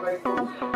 Good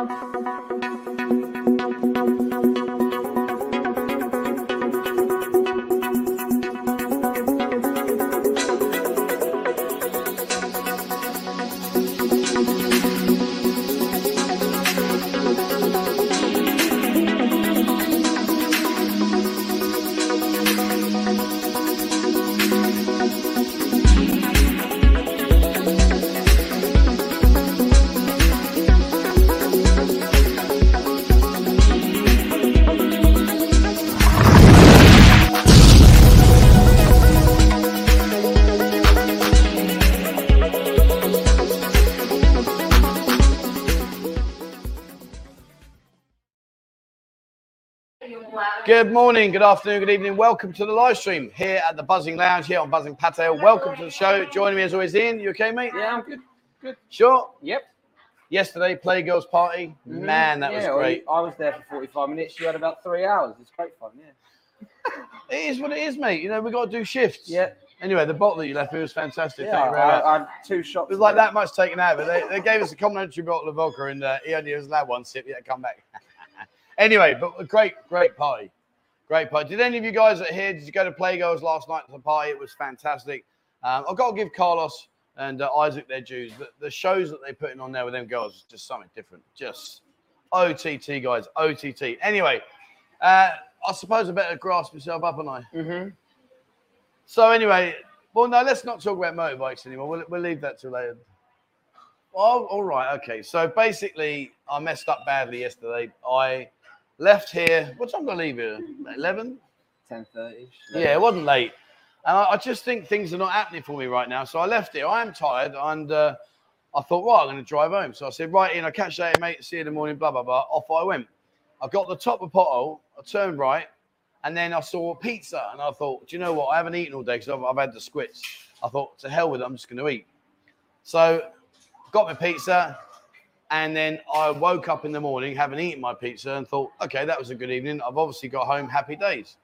morning, good afternoon, good evening. Welcome to the live stream here at the Buzzin Lounge here on Buzzin Pattaya. Welcome to the show. Joining me as always, Ian. You okay, mate? Yeah, I'm good. Good. Sure. Yep. Yesterday, Playgirls Party. Mhm. Man, that yeah, was great. I was there for 45 minutes. You had about three hours. It's great fun. Yeah. It is what it is, mate. You know, we got to do shifts. Yeah. Anyway, the bottle that you left me was fantastic. Yeah. Thank you very I, much. I had two shots. It was like that much taken out, but they, they gave us a complimentary bottle of vodka, and uh, he only was allowed one sip. Yeah, come back. anyway, but a great, great party. Great party. Did any of you guys that are here? Did you go to Playgoers last night to the party? It was fantastic. Um, I've got to give Carlos and uh, Isaac their dues. The, the shows that they're putting on there with them girls is just something different. Just OTT, guys. OTT. Anyway, uh, I suppose I better grasp myself up, and I. Mm-hmm. So anyway, well, no, let's not talk about motorbikes anymore. We'll, we'll leave that till later. Oh, all right, okay. So basically, I messed up badly yesterday. I left here. What time did I leave here? Eleven. 10:30. Yeah, it wasn't late. And I, I just think things are not happening for me right now. So I left here. I am tired, and uh, I thought, right, I'm going to drive home. So I said, right, in, I catch you later, mate. See you in the morning. Blah blah blah. Off I went. I got the top of pothole. I turned right, and then I saw a pizza, and I thought, do you know what? I haven't eaten all day because I've, I've had the squits. I thought, to hell with it. I'm just going to eat. So got my pizza, and then I woke up in the morning, having eaten my pizza, and thought, okay, that was a good evening. I've obviously got home happy days.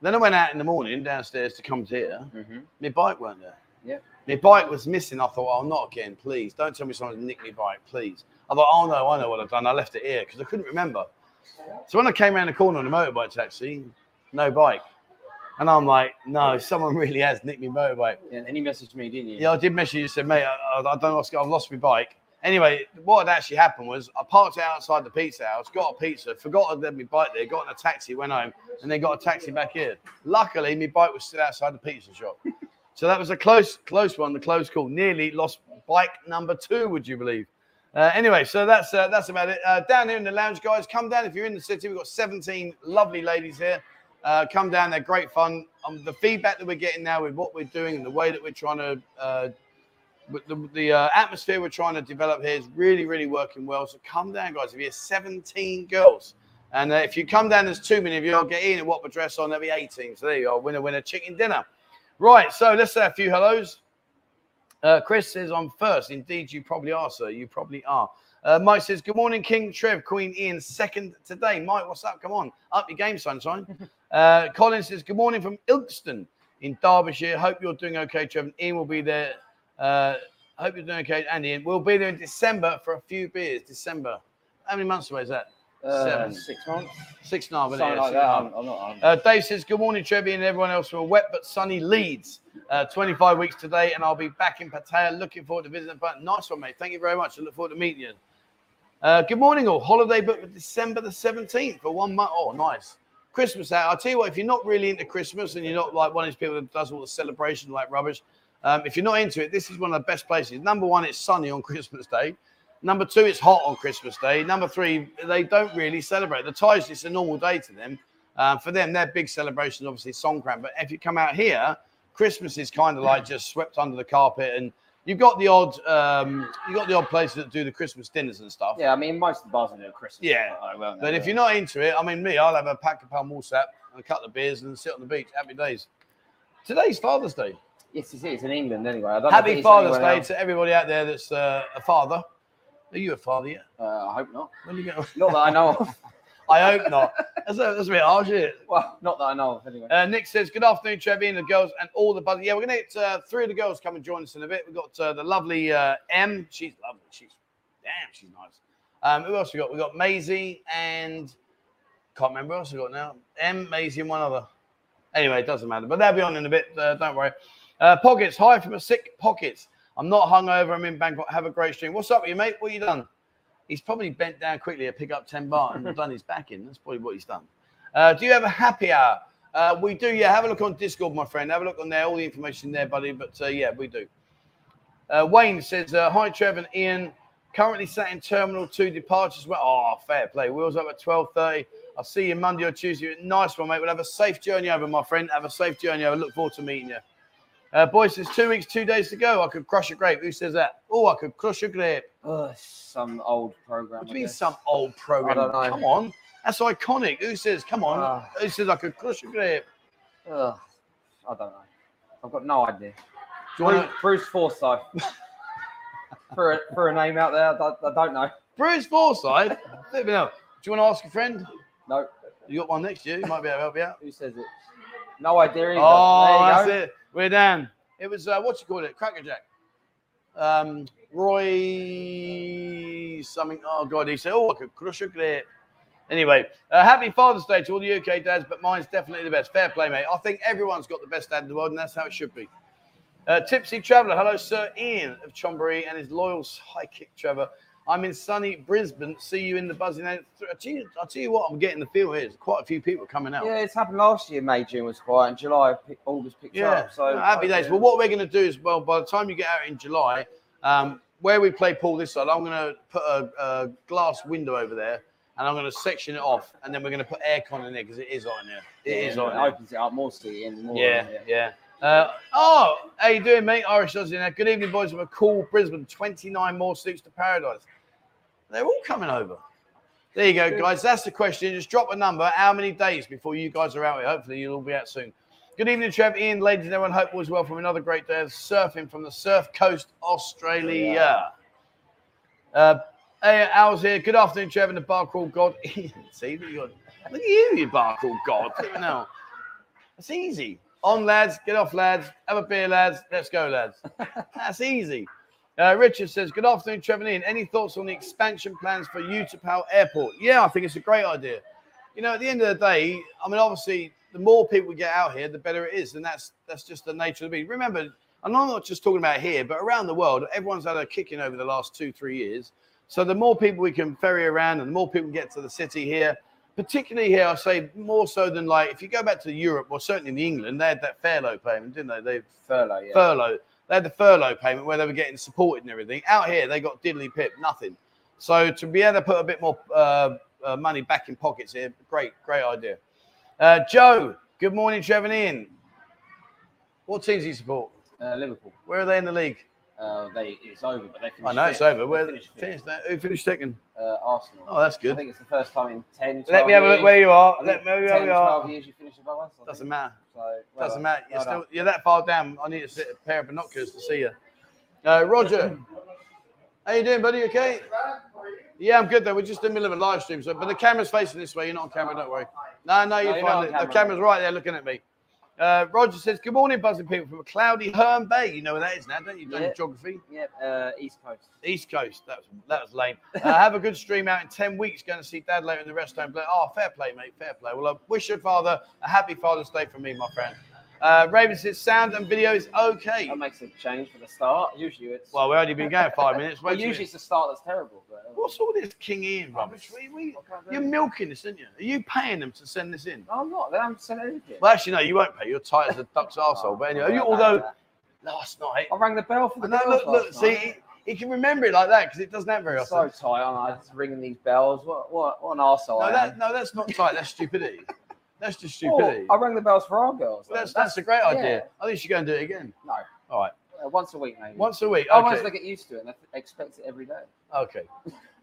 Then I went out in the morning downstairs to come to here. Mm-hmm. My bike weren't there. Yep. My bike was missing. I thought, oh, not again, please. Don't tell me someone's nicked my bike, please. I thought, oh no, I know what I've done. I left it here because I couldn't remember. So when I came around the corner on the motorbike taxi, no bike. And I'm like, no, someone really has nicked my motorbike. Yeah, and he messaged me, didn't you? Yeah, I did message you. Said, mate, I, I don't know what's going. I've lost my bike. Anyway, what had actually happened was I parked outside the pizza house, got a pizza, forgot I'd left my bike there, got in a taxi, went home, and then got a taxi back here. Luckily, my bike was still outside the pizza shop. So that was a close, close one, the close call. Nearly lost bike number two, would you believe? Uh, anyway, so that's uh, that's about it. Uh, down here in the lounge, guys, come down if you're in the city. We've got 17 lovely ladies here. Uh, come down, they're great fun. Um, the feedback that we're getting now with what we're doing and the way that we're trying to uh, but the, the uh, atmosphere we're trying to develop here is really, really working well. So come down, guys. If you're 17 girls, and uh, if you come down, there's too many of you. I'll get in and what dress on. There'll be 18. So there you are. Winner, winner, chicken dinner. Right. So let's say a few hellos. Uh, Chris says, I'm first. Indeed, you probably are, sir. You probably are. Uh, Mike says, Good morning, King Trev, Queen Ian, second today. Mike, what's up? Come on, up your game, sunshine. Uh, Colin says, Good morning from Ilkeston in Derbyshire. Hope you're doing okay, Trev. And Ian will be there. Uh, I hope you're doing okay, Andy. And we'll be there in December for a few beers. December. How many months away is that? Uh, Seven. Six months. Six, nine, Something yeah, like that. I'm, I'm not. I'm, Uh, Dave says, Good morning, Trevi, and everyone else from a wet but sunny Leeds. Uh, 25 weeks today, and I'll be back in Pattaya. Looking forward to visiting. But nice one, mate. Thank you very much. I look forward to meeting you. Uh, good morning, all. Holiday book for December the 17th for one month. Oh, nice. Christmas out. I'll tell you what, if you're not really into Christmas and you're not like one of these people that does all the celebration like rubbish, um, if you're not into it, this is one of the best places. Number one, it's sunny on Christmas Day. Number two, it's hot on Christmas Day. Number three, they don't really celebrate. The Thais, it's a normal day to them. Uh, for them, their big celebration is obviously Songkran. But if you come out here, Christmas is kind of like just swept under the carpet, and you've got the odd, um, you got the odd places that do the Christmas dinners and stuff. yeah, I mean, most of the bars are doing Christmas. Yeah, But if you're not into it, I mean, me, I'll have a pack of palmosap and a couple of beers and sit on the beach. Happy days. Today's Father's Day. Yes, it is in England anyway. I don't know if it Happy is Father's Day to everybody out there that's uh, a father. Are you a father yet? Uh, I hope not. When you going? Not that I know of. I hope not. That's a, that's a bit harsh, isn't it? Well, not that I know of anyway. Uh, Nick says, Good afternoon, Trevi and the girls and all the buddies. Yeah, we're going to get uh, three of the girls come and join us in a bit. We've got uh, the lovely uh, M. She's lovely. She's Damn, she's nice. Um, who else we got? We got Maisie and can't remember who else we got now. M, Maisie, and one other. Anyway, it doesn't matter. But they'll be on in a bit. Uh, don't worry. Uh, Pockets, hi from a sick Pockets. I'm not hungover. I'm in Bangkok. Have a great stream. What's up with you, mate? What you done? He's probably bent down quickly to pick up 10 bar and done his back in. That's probably what he's done. Uh, do you have a happy hour? Uh, we do, yeah. Have a look on Discord, my friend. Have a look on there. All the information there, buddy. But uh, yeah, we do. Uh, Wayne says, uh, Hi, Trevor and Ian. Currently sat in Terminal 2 departures. Well, oh, fair play. Wheels up at 12.30. I'll see you Monday or Tuesday. Nice one, mate. We'll have a safe journey over, my friend. Have a safe journey over. Look forward to meeting you. Uh, boys, there's two weeks, two days to go. I could crush a grape. Who says that? Oh, I could crush a grape. Ugh, some old program. What do you mean some old program? I don't know. Come on. That's iconic. Who says, come on? Ah. Who says I could crush a grape? Ugh, I don't know. I've got no idea. Do you Bruce, want to... Bruce Forsyth. for, a, for a name out there, I don't, I don't know. Bruce Forsyth? Let me know. Do you want to ask a friend? No, You got one next to you. You might be able to help you out. who says it? No idea either. Oh, that's go. it. We're down. It was uh, what you call it, Crackerjack. Um, Roy something. Oh God, he said, "Oh, I could crush a grape." Anyway, uh, happy Father's Day to all the UK dads, but mine's definitely the best. Fair play, mate. I think everyone's got the best dad in the world, and that's how it should be. Uh, Tipsy Traveller, hello, Sir Ian of Chombury and his loyal kick, Trevor. I'm in sunny Brisbane. See you in the buzzing. I tell you, I tell you what, I'm getting the feel here. There's quite a few people coming out. Yeah, it's happened last year. May, June was quiet, and July, August picked Yeah, up. So no, happy days. Well, what we're going to do is, well, by the time you get out in July, um, where we play pool this side, I'm going to put a, a glass window over there, and I'm going to section it off, and then we're going to put aircon in there because it is hot in there. It is yeah, hot. it there. opens it up more seating. More, Yeah, yeah. Uh, oh, how you doing, mate? Irish does now. Good evening, boys. From a cool Brisbane. 29 more suits to paradise. They're all coming over. There you go, guys. That's the question. Just drop a number. How many days before you guys are out here? Hopefully, you'll all be out soon. Good evening, Trev, Ian, ladies, and everyone. Hope all is well from another great day of surfing from the Surf Coast, Australia. Uh, hey, Al's here. Good afternoon, Trev, and the bar called God. See, look at you, look at you, you bar called God. Hell. That's easy. On, lads. Get off, lads. Have a beer, lads. Let's go, lads. That's easy. Uh, Richard says, Good afternoon, Trevor Ian. Any thoughts on the expansion plans for U-Tapao Airport? Yeah, I think it's a great idea. You know, at the end of the day, I mean, obviously, the more people we get out here, the better it is. And that's that's just the nature of the beast. Remember, and I'm not just talking about here, but around the world, everyone's had a kicking over the last two, three years. So the more people we can ferry around and the more people get to the city here, particularly here, I say more so than like if you go back to Europe or certainly in England, they had that furlough payment, didn't they? They Furlough, yeah. furlough. They had the furlough payment where they were getting supported and everything. Out here, they got diddly pip, nothing. So to be able to put a bit more uh, uh, money back in pockets here, great, great idea. Uh, Joe, good morning, Trevor and Ian. What teams do you support? Uh, Liverpool. Where are they in the league? Uh, they it's over, but they finished. I know it's over. Where They finished finished that? Who finished second? Uh, Arsenal. Oh, that's good. I think it's the first time in 10, 12 Let me have a look where you are. Let me have a look 10, where you are. 12 years you finish above us. Doesn't matter. So, well Doesn't matter. You're Well still you're that far down. I need to sit a pair of binoculars to see you. Uh, Roger, how you doing, buddy? You Okay. Yeah, I'm good though. We're just in the middle of a live stream, so but the camera's facing this way. You're not on camera, don't worry. No, no, you're you're on fine. The camera. camera's right there looking at me. Uh, Roger says, "Good morning, buzzing people from a cloudy Herne Bay. You know where that is now, don't you? Done Yeah. geography. Yep, uh, East Coast. East Coast. That was that was lame. Uh, have a good stream out in ten weeks. Going to see Dad later in the rest home. Oh, fair play, mate. Fair play. Well, I wish your father a happy Father's Day from me, my friend. Uh, Raven says sound and video is okay. That makes a change for the start. Usually it's. Well, we've only been going five minutes. well, usually it's the start that's terrible. But, uh, What's all this King Ian rubbish? We, we, you're milking this, aren't you? Are you paying them to send this in? No, I'm not. They haven't sent anything. Well, actually, no, you won't pay. You're tight as a duck's arsehole. But anyway, you, although last night, I rang the bell for the no, look, look, see, he, he can remember it like that because it doesn't happen very often. so tight, aren't I? Just ringing these bells. What, what, what an arsehole No, that, no, that's not tight. That's stupidity. That's just Oh, stupidity. I rang the bells for our girls. though. that's, that's a great yeah. idea. I think you should go and do it again. No, All right, uh, once a week maybe. once a week. Otherwise Okay. they get used to it and they expect it every day. Okay.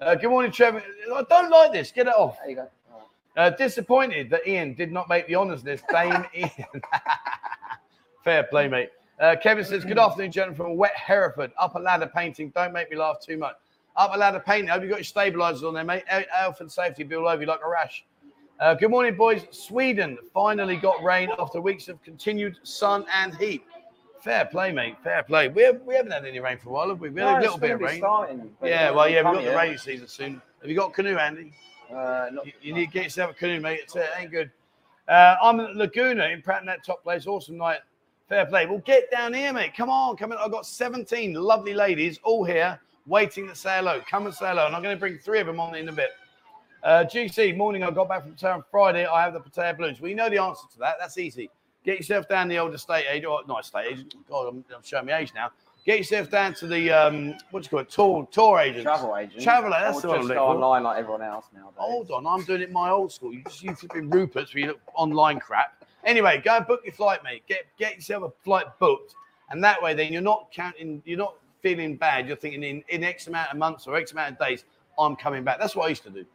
Uh, good morning, Trevor. I don't like this. Get it off. There you go. Right. Uh, disappointed that Ian did not make the honours list. Dame Ian. Fair play, mate. Uh, Kevin says, Good afternoon, gentlemen from wet Hereford. Upper ladder painting. Don't make me laugh too much. Upper ladder painting. Hope you got your stabilisers on there, mate. He- Health and safety be all over you like a rash. Uh, good morning, boys. Sweden finally got rain after weeks of continued sun and heat. Fair play, mate. Fair play. We, have, we haven't had any rain for a while, have we? We had No, a little bit of rain. starting, Yeah, well, yeah, we've got the rainy season soon. Have you got a canoe, Andy? Uh, You, you need to get yourself a canoe, mate. It's, it ain't good. Uh, I'm at Laguna in Pratt that top place. Awesome night. Fair play. Well, get down here, mate. Come on, come in. I've got 17 lovely ladies all here waiting to say hello. Come and say hello. And I'm going to bring three of them on in a bit. Uh, GC, morning. I got back from town Friday. I have the potato blues. Well, you know the answer to that. That's easy. Get yourself down the old estate agent, or not estate agent. God, I'm, I'm showing my age now. Get yourself down to the um, what do you call it? Tour tour agent. travel agent. Travel, that's Or the one I'm just go online like everyone else nowadays. Hold on, I'm doing it my old school. You just you flipping Rupert's for your online crap. Anyway, go and book your flight, mate. Get get yourself a flight booked, and that way then you're not counting, you're not feeling bad. You're thinking in, in X amount of months or X amount of days, I'm coming back. That's what I used to do.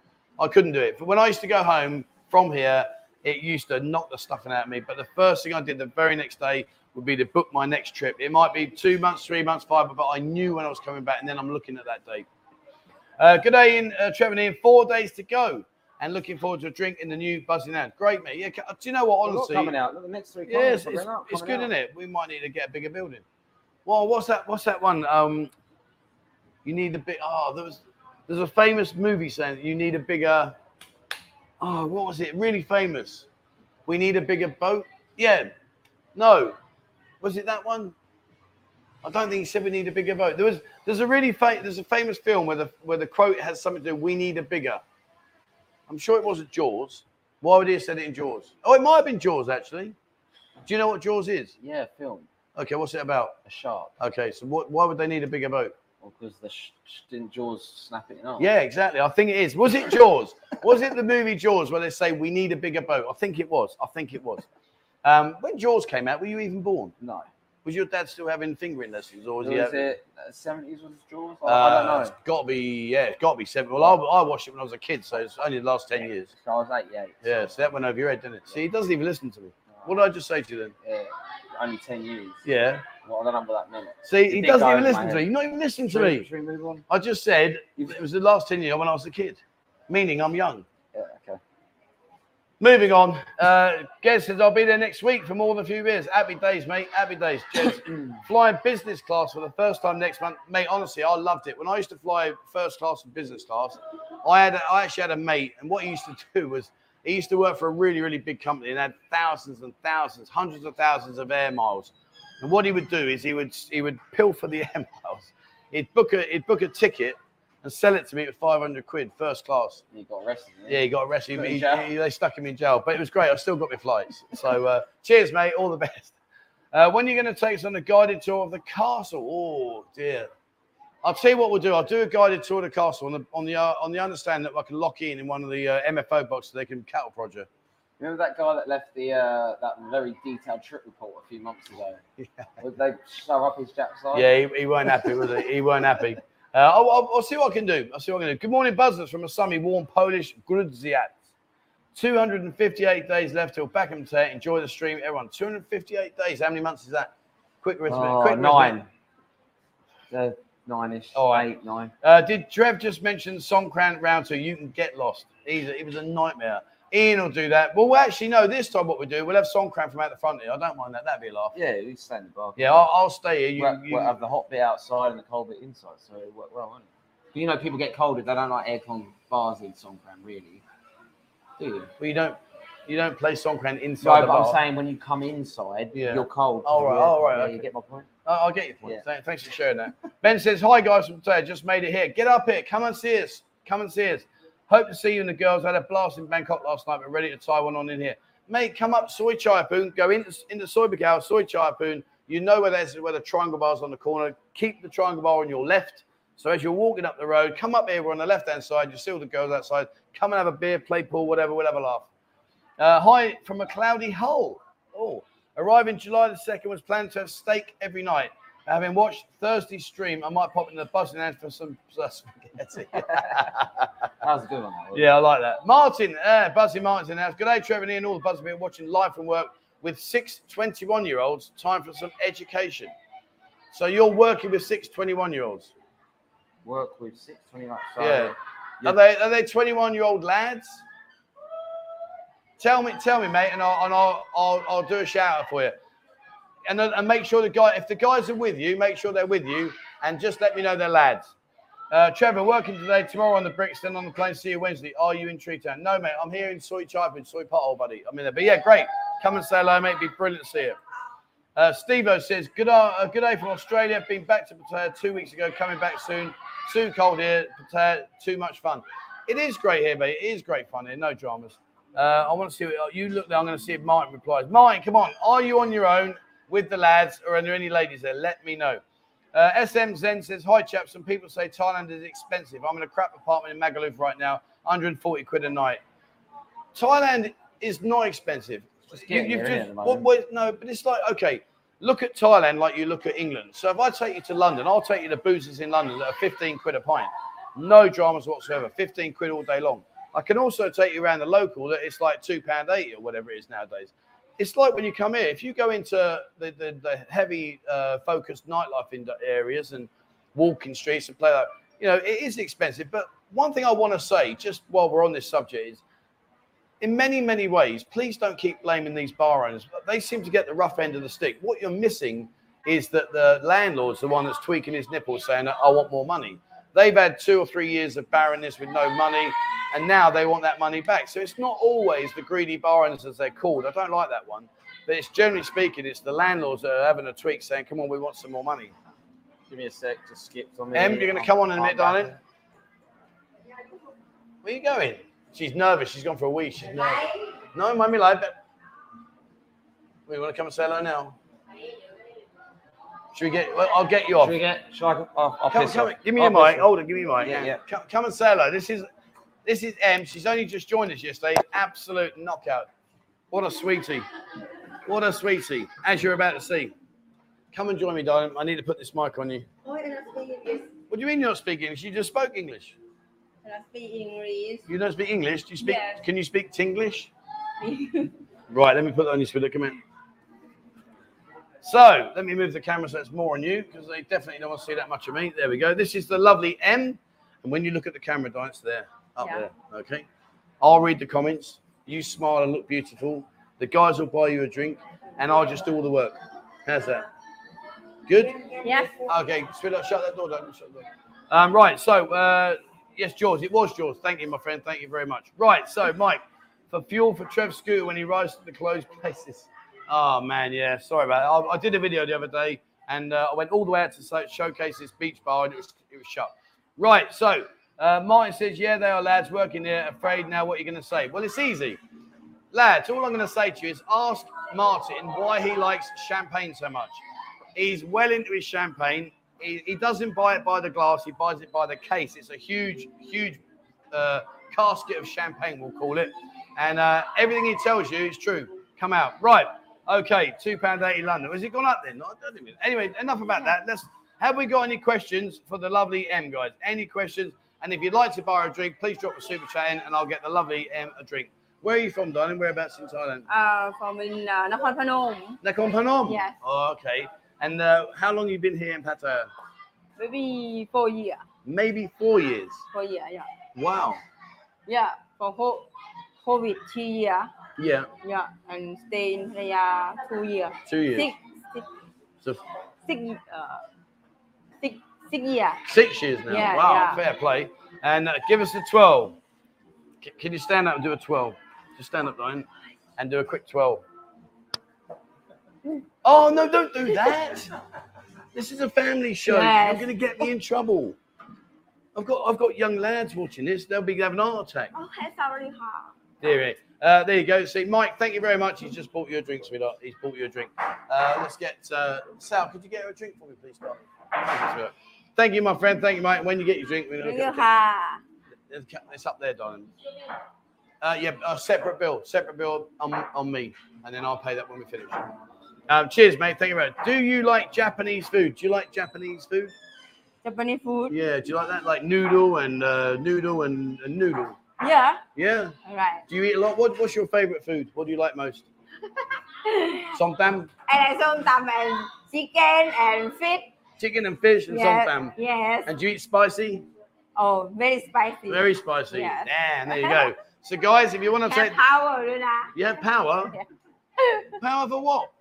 I couldn't do it. But when I used to go home from here, it used to knock the stuffing out of me. But the first thing I did the very next day would be to book my next trip. It might be two months, three months, five, but I knew when I was coming back, and then I'm looking at that date. Uh, good day, in uh, Trevor. Ian. Four days to go, and looking forward to a drink in the new buzzing out. Great, mate. Yeah, do you know what? Honestly, coming out. The next three yes, comments it's, it's good, out. isn't it? We might need to get a bigger building. Well, what's that? What's that one? Um, you need a bit. Oh, there was. There's a famous movie saying that you need a bigger. Oh, what was it? Really famous. We need a bigger boat. Yeah. No. Was it that one? I don't think he said we need a bigger boat. There was. There's a really fa- There's a famous film where the where the quote has something to do. We need a bigger. I'm sure it wasn't Jaws. Why would he have said it in Jaws? Oh, it might have been Jaws actually. Do you know what Jaws is? Yeah, film Okay, what's it about? a shark. Okay, so what, why would they need a bigger boat? Or because the sh- didn't Jaws snap it in half? Yeah, exactly. I think it is. Was it Jaws? was it the movie Jaws where they say we need a bigger boat? I think it was. I think it was. Um, when Jaws came out, were you even born? No. Was your dad still having fingering lessons, or was Was he? it seventies was Jaws? I- Uh, I don't know. It's got to be. Yeah, it's got to be seven. Well, I, I watched it when I was a kid, so it's only the last ten years. So I was eighty-eight. Yeah, Yeah, so that went over your head, didn't it? See, he doesn't even listen to me. What did I just say to you then? Yeah, only ten years. Yeah. Well, I don't know what that meant. See, It he doesn't even listen to me. You're not even listening to Should me. should we move on? I just said it was the last 10 years when I was a kid, meaning I'm young. Yeah, okay. Moving on. Uh, Gez says, I'll be there next week for more than a few years. Happy days, mate. Happy days. Cheers. Flying business class for the first time next month. Mate, honestly, I loved it. When I used to fly first class and business class, I had a, I actually had a mate, and what he used to do was he used to work for a really, really big company and had thousands and thousands, hundreds of thousands of air miles. And what he would do is he would he would pilfer the air miles. He'd book a he'd book a ticket and sell it to me at 500 quid first class. You got arrested. Yeah, he got arrested. He- he- they stuck him in jail, but it was great. I still got my flights. So uh, cheers, mate. All the best. Uh, when are you going to take us on a guided tour of the castle? Oh dear. I'll tell you what we'll do. I'll do a guided tour of the castle on the on the uh, on the understanding that I can lock in in one of the uh, MFO boxes. So they can cattle prod you. Remember that guy that left the uh, that very detailed trip report a few months ago? Yeah. Would they show up his Jack side? Yeah, he, he weren't happy, was he? He weren't happy. Uh, I'll, I'll, I'll see what I can do. I'll see what I can do. Good morning, buzzers from a sunny, warm Polish Grudziądz. 258 days left till Beckham Day. Enjoy the stream, everyone. 258 days. How many months is that? Quick arithmetic. Oh, quick nine. Uh, nine-ish. All right. Eight, nine. Uh, did Trev just mention Songkran round two? You can get lost. He's a, it was a nightmare. Ian will do that. Well, we'll actually, no, this time what we do, we'll have Songkran from out the front here. I don't mind that. That'd be a laugh. Yeah, staying in the bar. Yeah, I'll, I'll stay here. You, we'll, you, we'll have the hot bit outside and the cold bit inside, so well? But you know, people get cold if they don't like aircon bars in Songkran, really. Do you? well, you don't you don't play Songkran No, inside the but I'm saying when you come inside, Yeah. you're cold. All right, all right. Yeah, right, yeah, okay. You get my point? I'll get your point. Yeah. Thanks for sharing that. Ben says, Hi guys from today. Just made it here. Get up here. Come and see us. Come and see us. Hope to see you and the girls. had a blast in Bangkok last night. We're ready to tie one on in here. Mate, come up Soi Chaipoon. Go into, into Soi Buakhao, Soi Chaipoon. You know where there's where the triangle bar is on the corner. Keep the triangle bar on your left. So as you're walking up the road, come up here. We're on the left hand side. You see all the girls outside. Come and have a beer, play pool, whatever. We'll have a laugh. Uh, hi from a cloudy hole. Oh, arriving July the 2nd was planned to have steak every night. Having watched Thursday's stream, I might pop into the bus and for some uh, spaghetti. That was a good one. that yeah, I like that. Martin, uh, Buzzy Martin's in the house. Good day, Trevor and. All the Buzzy been watching live from work with six 21 year olds. Time for some education. So you're working with six 21 year olds. Work with six six twenty nine. Yeah. Are they are they 21 year old lads? Tell me, tell me, mate, and I'll and I'll I'll, I'll do a shout out for you. And, and make sure the guy, if the guys are with you, make sure they're with you, and just let me know they're lads. Uh, Trevor, working today, tomorrow on the Brixton on the plane. See you Wednesday. Are you in Tree Town? No, mate. I'm here in Soy in Soy Pothole, buddy. I'm in there. But yeah, great. Come and say hello, mate. Be brilliant to see you. Uh, Steve says, good, uh, good day from Australia. Been back to Pattaya two weeks ago. Coming back soon. Too cold here. Pattaya, too much fun. It is great here, mate. It is great fun here. No dramas. Uh, I want to see what you look there. I'm going to see if Martin replies. Martin, come on. Are you on your own with the lads, or are there any ladies there? Let me know. Uh, SM Zen says, Hi, chaps. Some people say Thailand is expensive. I'm in a crap apartment in Magaluf right now, 140 quid a night. Thailand is not expensive. You, you've just, what, what, no, but it's like, okay, look at Thailand like you look at England. So if I take you to London, I'll take you to boozers in London that are 15 quid a pint. No dramas whatsoever, 15 quid all day long. I can also take you around the local that it's like £2.80 or whatever it is nowadays. It's like when you come here, if you go into the, the, the heavy uh, focused nightlife in areas and walking streets and play that, you know, it is expensive. But one thing I want to say, just while we're on this subject, is in many, many ways, please don't keep blaming these bar owners. They seem to get the rough end of the stick. What you're missing is that the landlord's the one that's tweaking his nipples saying, I want more money. They've had two or three years of barrenness with no money, and now they want that money back. So it's not always the greedy bar owners as they're called. I don't like that one. But it's generally speaking, it's the landlords that are having a tweak saying, come on, we want some more money. Give me a sec. Just skipped on me. Em, you're going to come on in a minute, darling. Where are you going? She's nervous. She's gone for a wee. She's nervous. No, mummy live. But... We want to come and say hello now. Should we get? Well, I'll get you off. Should we get? Should I? I'll, I'll Come, piss come, off. give me I'll your mic. Hold on, give me your mic. Yeah, yeah. Come, come and say hello. This is this is Em. She's only just joined us yesterday. Absolute knockout. What a sweetie. What a sweetie. As you're about to see. Come and join me, darling. I need to put this mic on you. Oh, I cannot speak English. What do you mean you're not speaking English? You just spoke English. Cannot speak English. You don't speak English. Do you speak? Can you speak Tinglish? Right. Let me put that on your speaker. Come in. So let me move the camera so it's more on you because they definitely don't want to see that much of me. There we go. This is the lovely M, and when you look at the camera, Di, it's there, up Yeah. there. Okay. I'll read the comments. You smile and look beautiful. The guys will buy you a drink, and I'll just do all the work. How's that? Good. yes. Okay, shut that door. Don't shut the door. Um, right. So, uh, yes, George. It was George. Thank you, my friend. Thank you very much. Right. So, Mike, for fuel for Trev Scooter when he rides to the closed places. Oh man, yeah. Sorry about that. I, I did a video the other day, and uh, I went all the way out to showcase this beach bar, and it was it was shut. Right. So, uh, Martin says, "Yeah, they are lads working there. Afraid now. What are you going to say? Well, it's easy, lads. All I'm going to say to you is ask Martin why he likes champagne so much. He's well into his champagne. He, he doesn't buy it by the glass. He buys it by the case. It's a huge, huge uh, casket of champagne, we'll call it. And uh, everything he tells you is true. Come out. Right. Okay. £2.80 London. Has it gone up then? No, Anyway, enough about that. Let's. Have we got any questions for the lovely M, guys? Any questions? And if you'd like to buy a drink, please drop a super chat in and I'll get the lovely M a drink. Where are you from, darling? Whereabouts in Thailand? Uh, from in uh, Nakhon Phanom. Nakhon Phanom? Yes. Oh, okay. And uh, how long you been here in Pattaya? Maybe four years. Maybe four years. Four years, yeah. Wow. Yeah. For whole COVID three year. Yeah, Yeah. And stay in Pattaya two years. two years. Six, six, So six, uh, six, six year. six years now. Yeah, wow, yeah. fair play. And uh, give us a 12. C- can you stand up and do a 12? Just stand up, Ryan, and do a quick 12. Oh, no, don't do that. this is a family show. Yes. You're going to get me in trouble. I've got I've got young lads watching this. They'll be having a heart attack. Oh, hey, sorry, ha. Dear, uh, there you go. See, Mike, thank you very much. He's just bought you a drink, sweetheart. He's bought you a drink. Uh, let's get uh, Sal. Could you get her a drink for me, please, darling? Thank you, sweetheart. Thank you, my friend. Thank you, mate. When you get your drink, gonna ha. it's up there, darling. Uh, yeah, a separate bill, separate bill on, on me, and then I'll pay that when we finish. Um, cheers, mate. Thank you very much. Do you like Japanese food? Do you like Japanese food? Japanese food. Yeah. Do you like that, like noodle and uh, noodle and, and noodle? Yeah. Yeah. All right. Do you eat a lot? What, what's your favorite food? What do you like most? Somtam, I like and chicken and fish chicken and fish and yes, something. Yes. And do you eat spicy? Oh, very spicy. Very spicy. Yes. Damn, there you go. So, guys, if you want to take power, Luna. You have power. Yeah. power for what?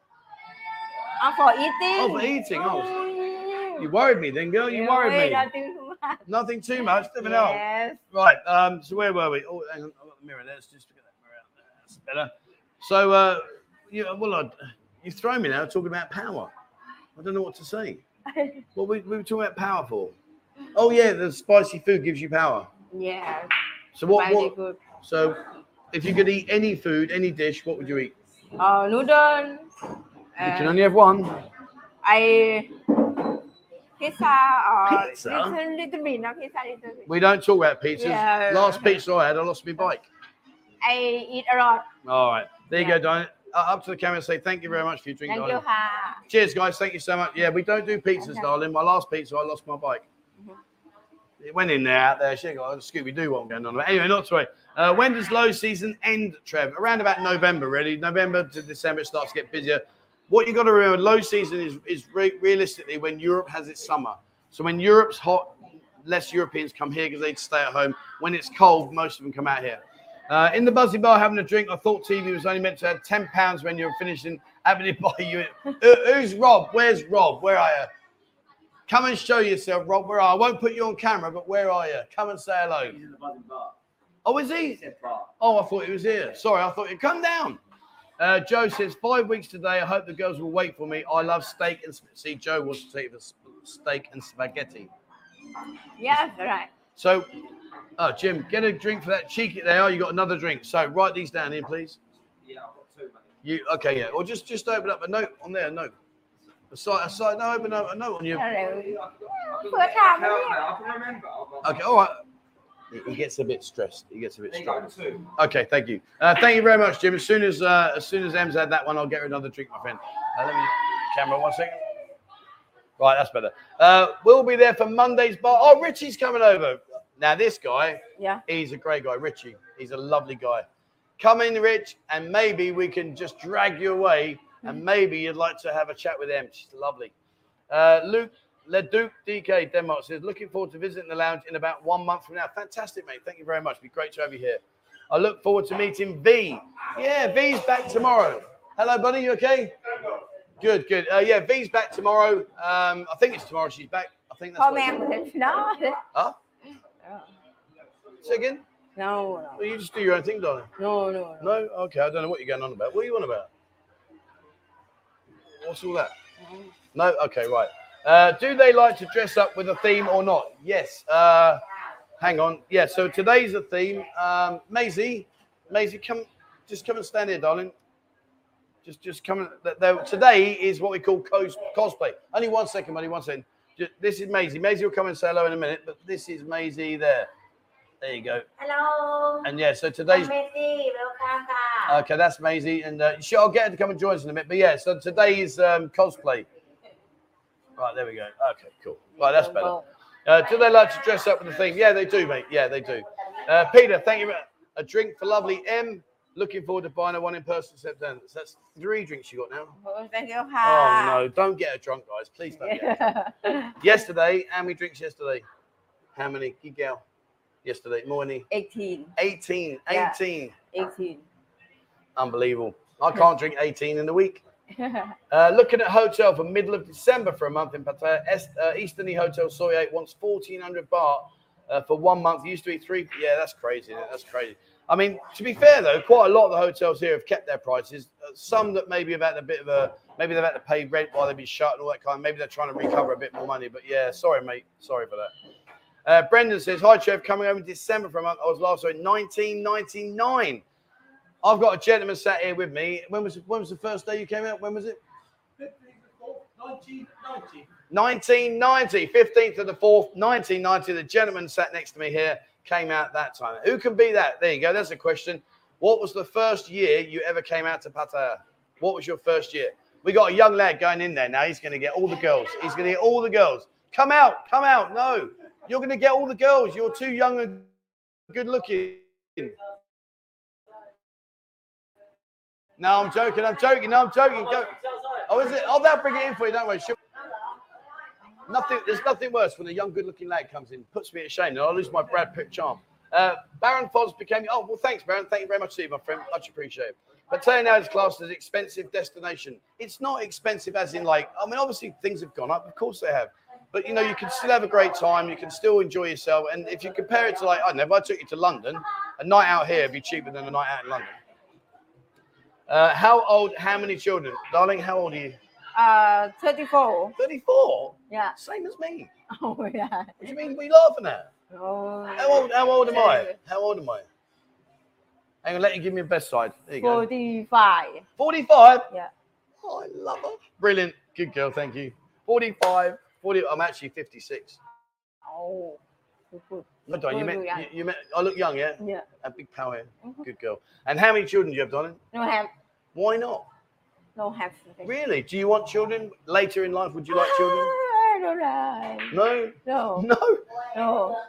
Oh, for eating. Oh, for eating. Oh. Mm. You worried me then, girl. You, you worried me. Nothing too much. Nothing too much. Nothing yes. Else. Right. Um. So where were we? Oh, hang on. I've got the mirror. Let's just look at that mirror. Out there. That's better. So, uh, you well, I, you throw me now talking about power. I don't know what to say. What we, we were talking about powerful. Oh yeah, the spicy food gives you power. Yeah. So what? What good. so, if you could eat any food, any dish, what would you eat? Uh, noodle. You can uh, only have one. I pizza or Pizza? little, little bit, not pizza, little bit. We don't talk about pizzas. Yeah. Last pizza I had, I lost my bike. I eat a lot. All right. There you go, Diane. Uh, up to the camera and say thank you very much for your drink, Thank darling. you, ha. Cheers, guys. Thank you so much. Yeah, we don't do pizzas, Okay. darling. My last pizza, I lost my bike. Mhm. It went in there, out there. She got a Scooby Doo one going on. But anyway, not to worry. Uh, when does low season end, Trev? Around about November, really. November to December, it starts to get busier. What you got to remember, low season is, is re- realistically when Europe has its summer. So when Europe's hot, less Europeans come here because they'd stay at home. When it's cold, most of them come out here. Uh, in the Buzzy Bar having a drink, I thought TV was only meant to have ten pounds when you're finishing having it by you. Who- who's Rob? Where's Rob? Where are you? Come and show yourself, Rob. Where are you? I won't put you on camera, but where are you? Come and say hello. He's in the bar. Oh, is he? He said bar. Oh, I thought he was here. Sorry, I thought you'd come down. Uh, Joe says five weeks today. I hope the girls will wait for me. I love steak and sp- see. Joe wants to take the s- steak and spaghetti. Yeah, right. So, oh, Jim, get a drink for that cheeky. There. You got another drink. So write these down here, please. Yeah, I've got two, mate. You okay? Yeah. Or just just open up a note on there. A note. A side. A side. No, open up a note on you. Hello. I time, can, yeah. I can remember. I've- Okay. All right. He- He gets a bit stressed. He gets a bit There you go, stressed. Okay, thank you. Uh, thank you very much, Jim. As soon as uh, as soon as Em's had that one, I'll get her another drink, my friend. Uh, let me camera one second. Right, that's better. Uh, we'll be there for Monday's bar. Oh, Richie's coming over. Now this guy, Yeah. he's a great guy. Richie, he's a lovely guy. Come in, Rich, and maybe we can just drag you away. And mm-hmm. maybe you'd like to have a chat with them. She's lovely. Uh, Luke Leduc DK Denmark says, looking forward to visiting the lounge in about one month from now. Fantastic, mate. Thank you very much. It'd be great to have you here. I look forward to meeting V. Yeah, V's back tomorrow. Hello, buddy. You okay? Good, good. Uh, yeah, V's back tomorrow. Um, I think it's tomorrow she's back. I think that's. Oh, man, it's not. Huh? Oh. Say again? No Well, you just do your own thing, darling. no no no No? Okay, I don't know what you're going on about. What are you on about? What's all that? No? Okay, right. Uh, do they like to dress up with a theme or not? Yes. Uh, hang on. Yeah, so today's a theme. Um, Maisie, Maisie, come, just come and stand here, darling. Just, just come. and- there- Today is what we call cos- cosplay. Only one second, buddy. One second. This is Maisie. Maisie will come and say hello in a minute, but this is Maisie there. There you go. Hello. And yeah, so today's. I'm Maisie. Welcome. Okay, that's Maisie. And uh, sure, I'll get her to come and join us in a minute. But yeah, so today's um, cosplay. Right, there we go. Okay, cool. Right, that's better. Uh, do they like to dress up with the theme? Yeah, they do, mate. Yeah, they do. Uh, Peter, thank you. A drink for lovely M. Looking forward to buying a one in person September. So that's three drinks you got now. Oh no, don't get her drunk, guys. Please don't. Get her drunk. yesterday, how many drinks yesterday? How many? Giggle. Yesterday, morning. 18 18. Yeah. 18. 18 Unbelievable. I can't drink 18 in the week. Uh, looking at hotel for middle of December for a month in Pattaya. Est- uh, Eastiny Hotel Soy 8 wants 1400 baht uh, for one month. Used to be three. Yeah, that's crazy. it? That's crazy. I mean, to be fair though, quite a lot of the hotels here have kept their prices. Uh, some that maybe have had a bit of a maybe they've had to pay rent while they've been shut and all that kind. Maybe they're trying to recover a bit more money. But yeah, sorry, mate. Sorry for that. Uh, Brendan says, Hi, Trev. Coming over in December for a month. I was last in 1999. I've got a gentleman sat here with me. When was when was the first day you came out? When was it? 1990. 1990, 15th of the 4th, 1990. The gentleman sat next to me here came out that time. Who can be that? There you go. That's a question. What was the first year you ever came out to Pattaya? What was your first year? We got a young lad going in there now. He's going to get all the girls. He's going to get all the girls. Come out, come out. No, you're going to get all the girls. You're too young and good looking. No, I'm joking. I'm joking. No, I'm joking. Go. Oh, is it? Oh, they'll bring it in for you. Don't worry. Nothing. There's nothing worse when a young, good-looking lad comes in. Puts me to shame. And I lose my Brad Pitt charm. Uh, Baron Foz became. Oh well, thanks, Baron. Thank you very much, Steve, my friend. Much appreciated. Pattaya now is classed as expensive destination. It's not expensive as in like, I mean, obviously things have gone up, of course they have. But you know, you can still have a great time, you can still enjoy yourself. And if you compare it to like, I don't know, if I took you to London, a night out here would be cheaper than a night out in London. Uh, how old, how many children? Darling, how old are you? Uh, 34. 34? Yeah. Same as me. Oh, yeah. What do you mean? What are you laughing at? Oh, How old, how old am I? How old am I? Hang on, let you give me a best side. There you go. 45. 45? Yeah. Oh, I love her. Brilliant. Good girl. Thank you. 45. 40. I'm actually 56. Oh, good, good. Hold on, you met, you, you I look young, yeah? Yeah. A big power. here. Mhm. Good girl. And how many children do you have, darling? No have, Why not? no have. Really? Do you want children later in life? Would you like children? I don't like. No? No, No? no.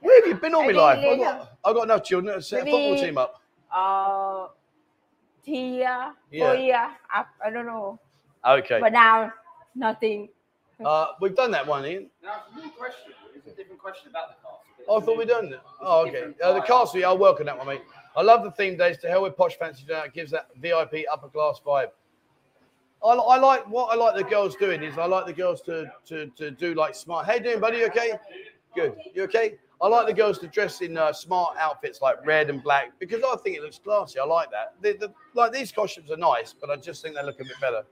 Where have you been all my life? I've got, I've got enough children to set a football team up. Uh, year, Yeah. four year, up, I don't know. Okay. But now, nothing. Uh, we've done that one, Ian. No, it's a new question. It's a different question about the castle. Oh, I thought we'd done that. Oh, okay. Uh, the castle, yeah, I'll work on that one, mate. I love the theme days. To hell with posh fancy dinner. It gives that VIP upper class vibe. I, I like what I like the girls doing is I like the girls to to, to do like smart. Hey, doing, buddy? You okay? Good. You okay? I like the girls to dress in uh, smart outfits like red and black because I think it looks classy. I like that. The, the, like these costumes are nice, but I just think they look a bit better.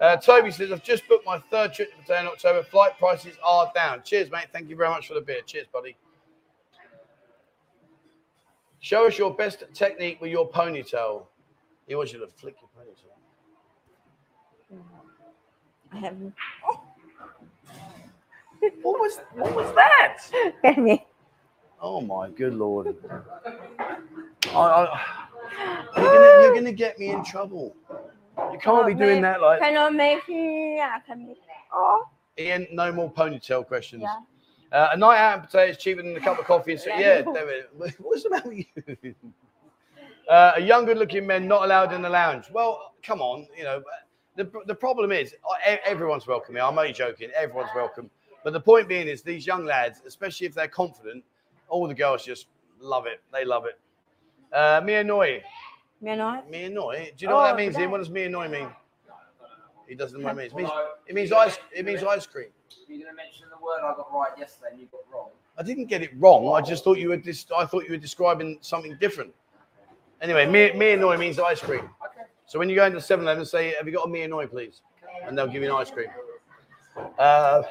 Uh, Toby says, I've just booked my third trip to Pattaya in October. Flight prices are down. Cheers, mate. Thank you very much for the beer. Cheers, buddy. Show us your best technique with your ponytail. He wants you to flick your ponytail. I have. What was what was that? Get me. Oh my good lord. I, I, you're, gonna, you're gonna get me in trouble. You can't be doing that like Can I make it. I can make. Oh, Ian, no more ponytail questions. yeah. Uh, a night out in Pattaya is cheaper than a cup of coffee. And so, yeah, David, what's the matter with you? Uh, a young, good-looking men not allowed in the lounge. Well, come on, you know. The, the problem is everyone's welcome here. I'm only joking. Everyone's welcome. But the point being is these young lads, especially if they're confident, all the girls just love it. They love it. Uh, Mia Noi. May not. Mia Noi. Do you know what that Oh, means? Ian? that- What does Mia Noi mean? He doesn't know what it means. It means, Although, it means ice. It means ice cream. You're going to mention the word I got right yesterday and you got wrong. I didn't get it wrong. I just thought you were. Dis- I thought you were describing something different. Anyway, me, me and Noi means ice cream. Okay. So when you go into 7-Eleven, say, "Have you got a me annoy, Noi, please?" And they'll give you an ice cream. Uh,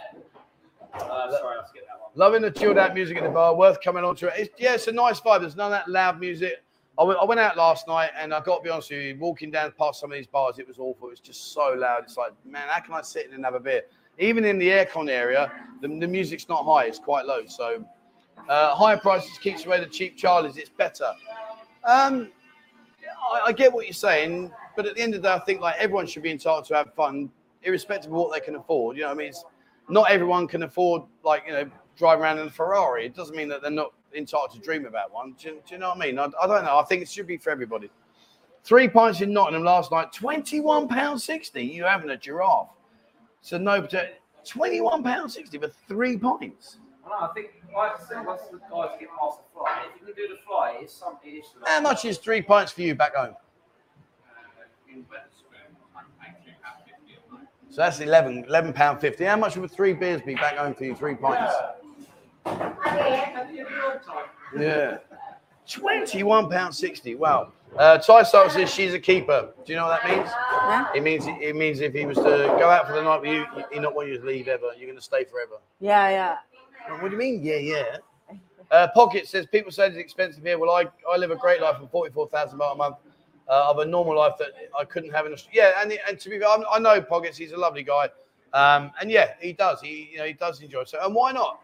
Uh, sorry, I skipped that one. loving the chilled out music at the bar. Worth coming on to it. It's, yeah, it's a nice vibe. There's none of that loud music. I went, I went out last night, and I got to be honest with you, walking down past some of these bars, it was awful. It was just so loud. It's like, man, how can I sit in and have a beer? Even in the aircon area, the, the music's not high; it's quite low. So, uh, higher prices keeps away the cheap Charlies. It's better. Um, I, I get what you're saying, but at the end of the day, I think like everyone should be entitled to have fun, irrespective of what they can afford. You know, I mean, it's not everyone can afford like you know driving around in a Ferrari. It doesn't mean that they're not entitled to dream about one. Do, you- do you know what I mean? I, I don't know. I think it should be for everybody. Three pints in Nottingham last night, twenty-one pound sixty. You having a giraffe? So no, potato- uh, twenty-one pound sixty for three pints. I think, like I said, once the guys get past the fly, if you can do the fly, it's something. It's How much is three pints for you back home? So that's 11, 11 pound fifty. How much would three beers be back home for you? Three pints. Yeah. Twenty-one pound sixty. Wow. Uh, Ty says she's a keeper. Do you know what that means? Huh? It means it means if he was to go out for the night with you, he not want you to leave ever. You're going to stay forever. Yeah, yeah. What do you mean? Yeah, yeah. Uh, Pocket says people say it's expensive here. Well, I, I live a great life on forty four thousand baht a month uh, of a normal life that I couldn't have in Australia. Yeah, and and to be fair, I'm- I know Pockets. He's a lovely guy, um, and yeah, he does. He you know he does enjoy it. So and why not?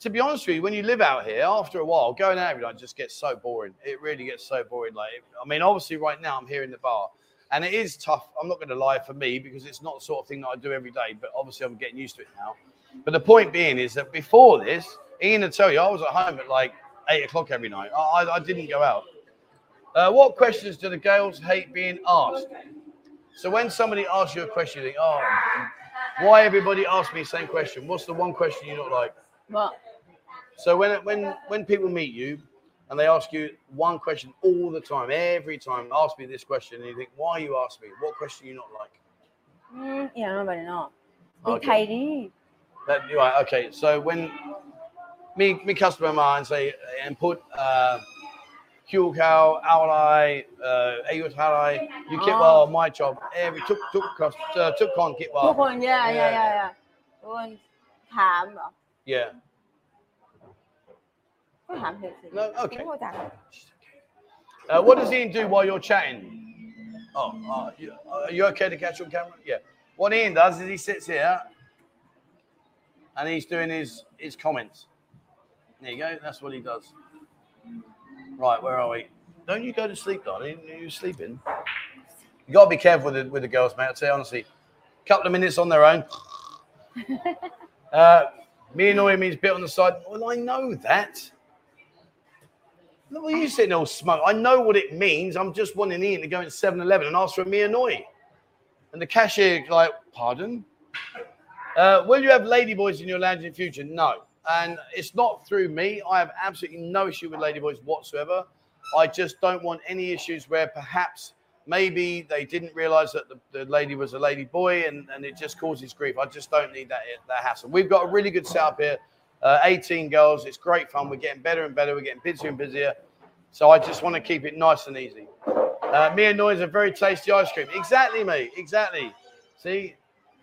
To be honest with you, when you live out here, after a while, going out every night just gets so boring. It really gets so boring. Like I mean, obviously right now I'm here in the bar. And it is tough. I'm not going to lie for me because it's not the sort of thing that I do every day. But obviously, I'm getting used to it now. But the point being is that before this, Ian will tell you, I was at home at like eight o'clock every night. I, I, I didn't go out. Uh, what questions do the girls hate being asked? So when somebody asks you a question, you think, oh, why everybody asks me the same question? What's the one question you don't like? Well, So when when when people meet you, and they ask you one question all the time, every time. Ask me this question, and you think, why you ask me? What question you not like? อืมอหย่างนั้นไปเนาะดี Okay. ไทยดี That, right, okay. So when me me customer of mine say and put uh fuel cow, ally, uh ayut ally, you keep Oh. well my job. Every took took cost uh, took con keep ทุก well. คนย่าย่า Yeah. ย่าย่าทุกคนถามเหรอ Yeah. No, okay. Uh, what does Ian do while you're chatting? Oh, uh, you, uh, are you okay to catch on camera? Yeah. What Ian does is he sits here and he's doing his, his comments. There you go. That's what he does. Right, where are we? Don't you go to sleep, darling. You're sleeping. You got to be careful with the, with the girls, mate. I tell you honestly, a couple of minutes on their own. uh, me annoying means bit on the side. Well, I know that. Are you sitting all smoke? I know what it means. I'm just wanting Ian to go in 7 Eleven and ask for a me annoy. And the cashier, like, pardon? Uh, will you have ladyboys in your lounge in future? No. And it's not through me. I have absolutely no issue with ladyboys whatsoever. I just don't want any issues where perhaps maybe they didn't realize that the, the lady was a lady boy and, and it just causes grief. I just don't need that, that hassle. We've got a really good setup here. Uh, 18 goals. It's great fun. We're getting better and better. We're getting busier and busier. So I just want to keep it nice and easy. Uh, Mia Noyes a very tasty ice cream. Exactly, mate. Exactly. See,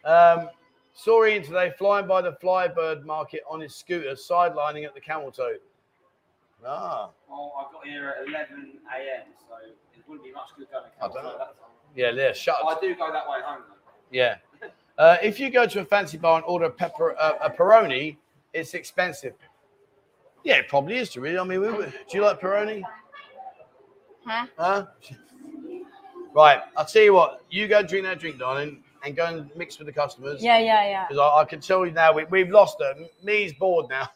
um, saw Ian today flying by the Flybird market on his scooter, sidelining at the camel toe. Ah, Well, I got here at 11 a.m., so it wouldn't be much good going to I don't know. yeah, there, shut. I do go that way home, though. Yeah. Uh, if you go to a fancy bar and order a pepper uh, a Peroni, it's expensive. Yeah, it probably is to really. I mean, we, we, do you like Peroni? Huh? Huh? Right. I'll tell you what. You go drink that drink, darling, and go and mix with the customers. Yeah, yeah, yeah. Because I, I, can tell you now, we, have lost her. Me's bored now.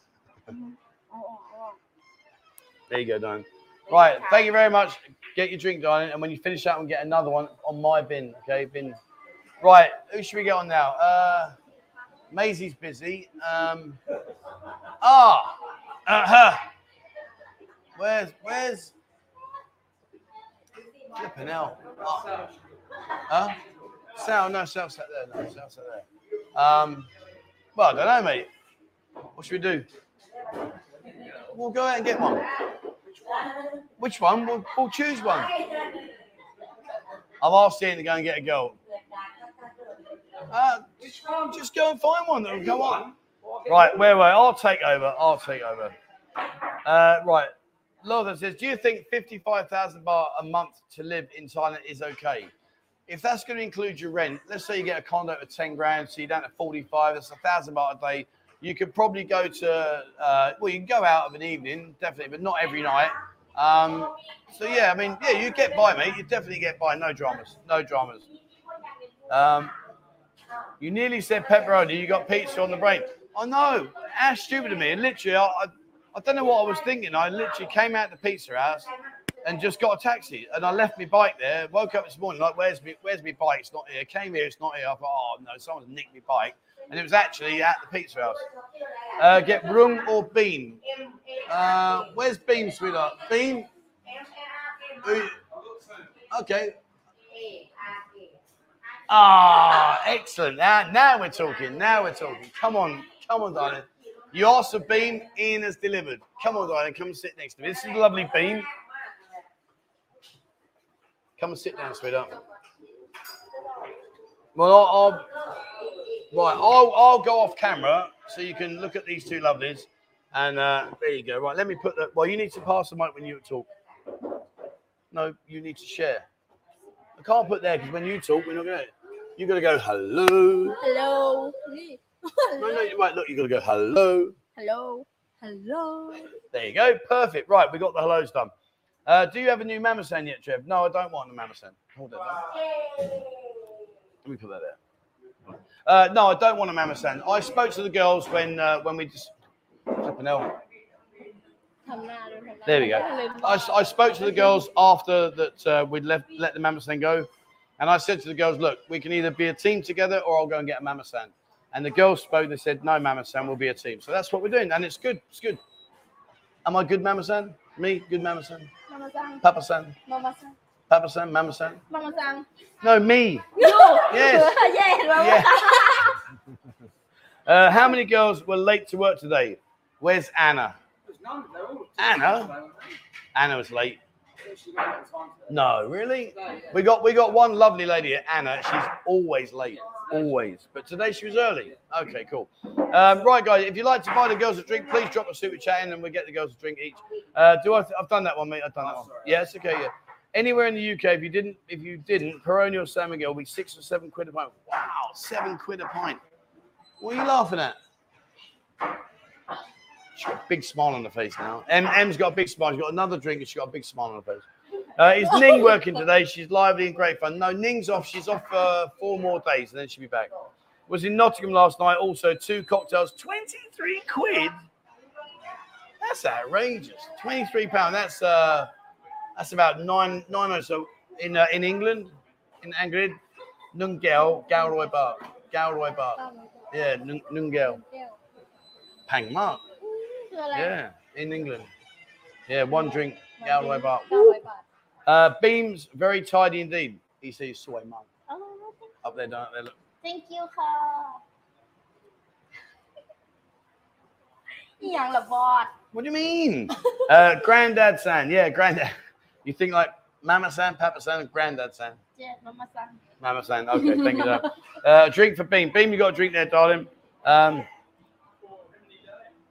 there you go, darling. Right. Thank you very much. Get your drink, darling, and when you finish that one, get another one on my bin. Okay, bin. Right. Who should we get on now? Uh, Maisie's busy. Um, ah. Uh-huh. Where's where's flipping hell? Oh. Huh? Sal, no, Sal sat there. No, Sal sat there. Um, well, I don't know, mate. What should we do? We'll go out and get one. Which one? We'll, we'll choose one. I've asked Ian to go and get a girl. Uh, just, just go and find one come on. Right, where were I'll take over. I'll take over. Uh, right. Lothar says, Do you think 55,000 baht a month to live in Thailand is okay? If that's going to include your rent, let's say you get a condo for 10 grand, so you're down to 45, that's a thousand baht a day. You could probably go to, uh, well, you can go out of an evening, definitely, but not every night. Um, so, yeah, I mean, yeah, you get by, mate. You definitely get by. No dramas. No dramas. Um, you nearly said pepperoni. You got pizza on the brain. I know. How stupid of me. And literally, I, I, I don't know what I was thinking. I literally came out the pizza house and just got a taxi. And I left my bike there. Woke up this morning, like, where's me, where's my bike? It's not here. Came here, it's not here. I thought, oh, no, someone's nicked my bike. And it was actually at the pizza house. Uh, get room or bean? Uh, where's bean, sweetheart? Bean? Okay. Ah, excellent. Now, now we're talking. Now we're talking. Come on, come on, darling. You asked for bean, Ian has delivered. Come on, darling, come sit next to me. This is a lovely bean. Come and sit down, sweetheart. Well, I'll, I'll right. I'll, I'll go off camera so you can look at these two lovelies. And uh, there you go. Right, let me put the. Well, you need to pass the mic when you talk. No, you need to share. I can't put there because when you talk, we're not going to. You're gonna go hello. Hello. no, no, you might look. You're gonna go hello. Hello. Hello. There you go. Perfect. Right, we got the hellos done. Uh, do you have a new Mamasan yet, Trev? No, I don't want a Mamasan. Hold it. Let me put that there. Uh, no, I don't want a Mamasan. I spoke to the girls when uh, when we just. There we go. I, I spoke to the girls after that uh, we'd left, let the Mamasan go and I said to the girls, look, we can either be a team together or I'll go and get a Mama San. And the girls spoke they said, no, Mama San, we'll be a team. So that's what we're doing. And it's good. It's good. Am I good, Mama San? Me, good Mama San? Papa San? Mama San. Papa San, Mama San? Mama San. No, me. No. Yes. yes, Mama yeah. uh, how many girls were late to work today? Where's Anna? There's none. They're all Anna? Anna was late. No, really? We got we got one lovely lady, Anna. She's always late, always. But today she was early. Okay, cool. Um, right, guys. If you'd like to buy the girls a drink, please drop a super chat in, and we'll get the girls a drink each. Uh, do I? I've done that one, mate. I've done that one. Yes, okay, yeah. Anywhere in the UK, if you didn't, if you didn't, Peroni or San Miguel will be six or seven quid a pint. Wow, seven quid a pint. What are you laughing at? She's got a big smile on her face now. M M's got a big smile. She's got another drink and she's got a big smile on her face. Uh, is Ning working today? She's lively and great fun. No, Ning's off. She's off for four more days and then she'll be back. Was in Nottingham last night. Also, two cocktails, 23 quid. That's outrageous. 23 pound. That's uh, that's about nine nine or so in uh, in England, in Angrid, Nungel, Galway Bar, Galway Bar. Yeah, Nung- Nungel, Pang Mark. คืออะไร Yeah, in England. Yeah, one drink, Galway Bar. เก้าร้อยบาท Uh, beams, very tidy indeed. He says, soy mug. อ๋อ Up there, down there. Look. thank you ค่ะอีหยังละบอด What do you mean? uh, Granddad San. Yeah, Granddad. You think like Mama San, Papa San, and Granddad San? เจ็ดมามาสั่ง Mama San. Okay, thank you. sir. Uh, drink for Beam. Beam, you got a drink there, darling. Um,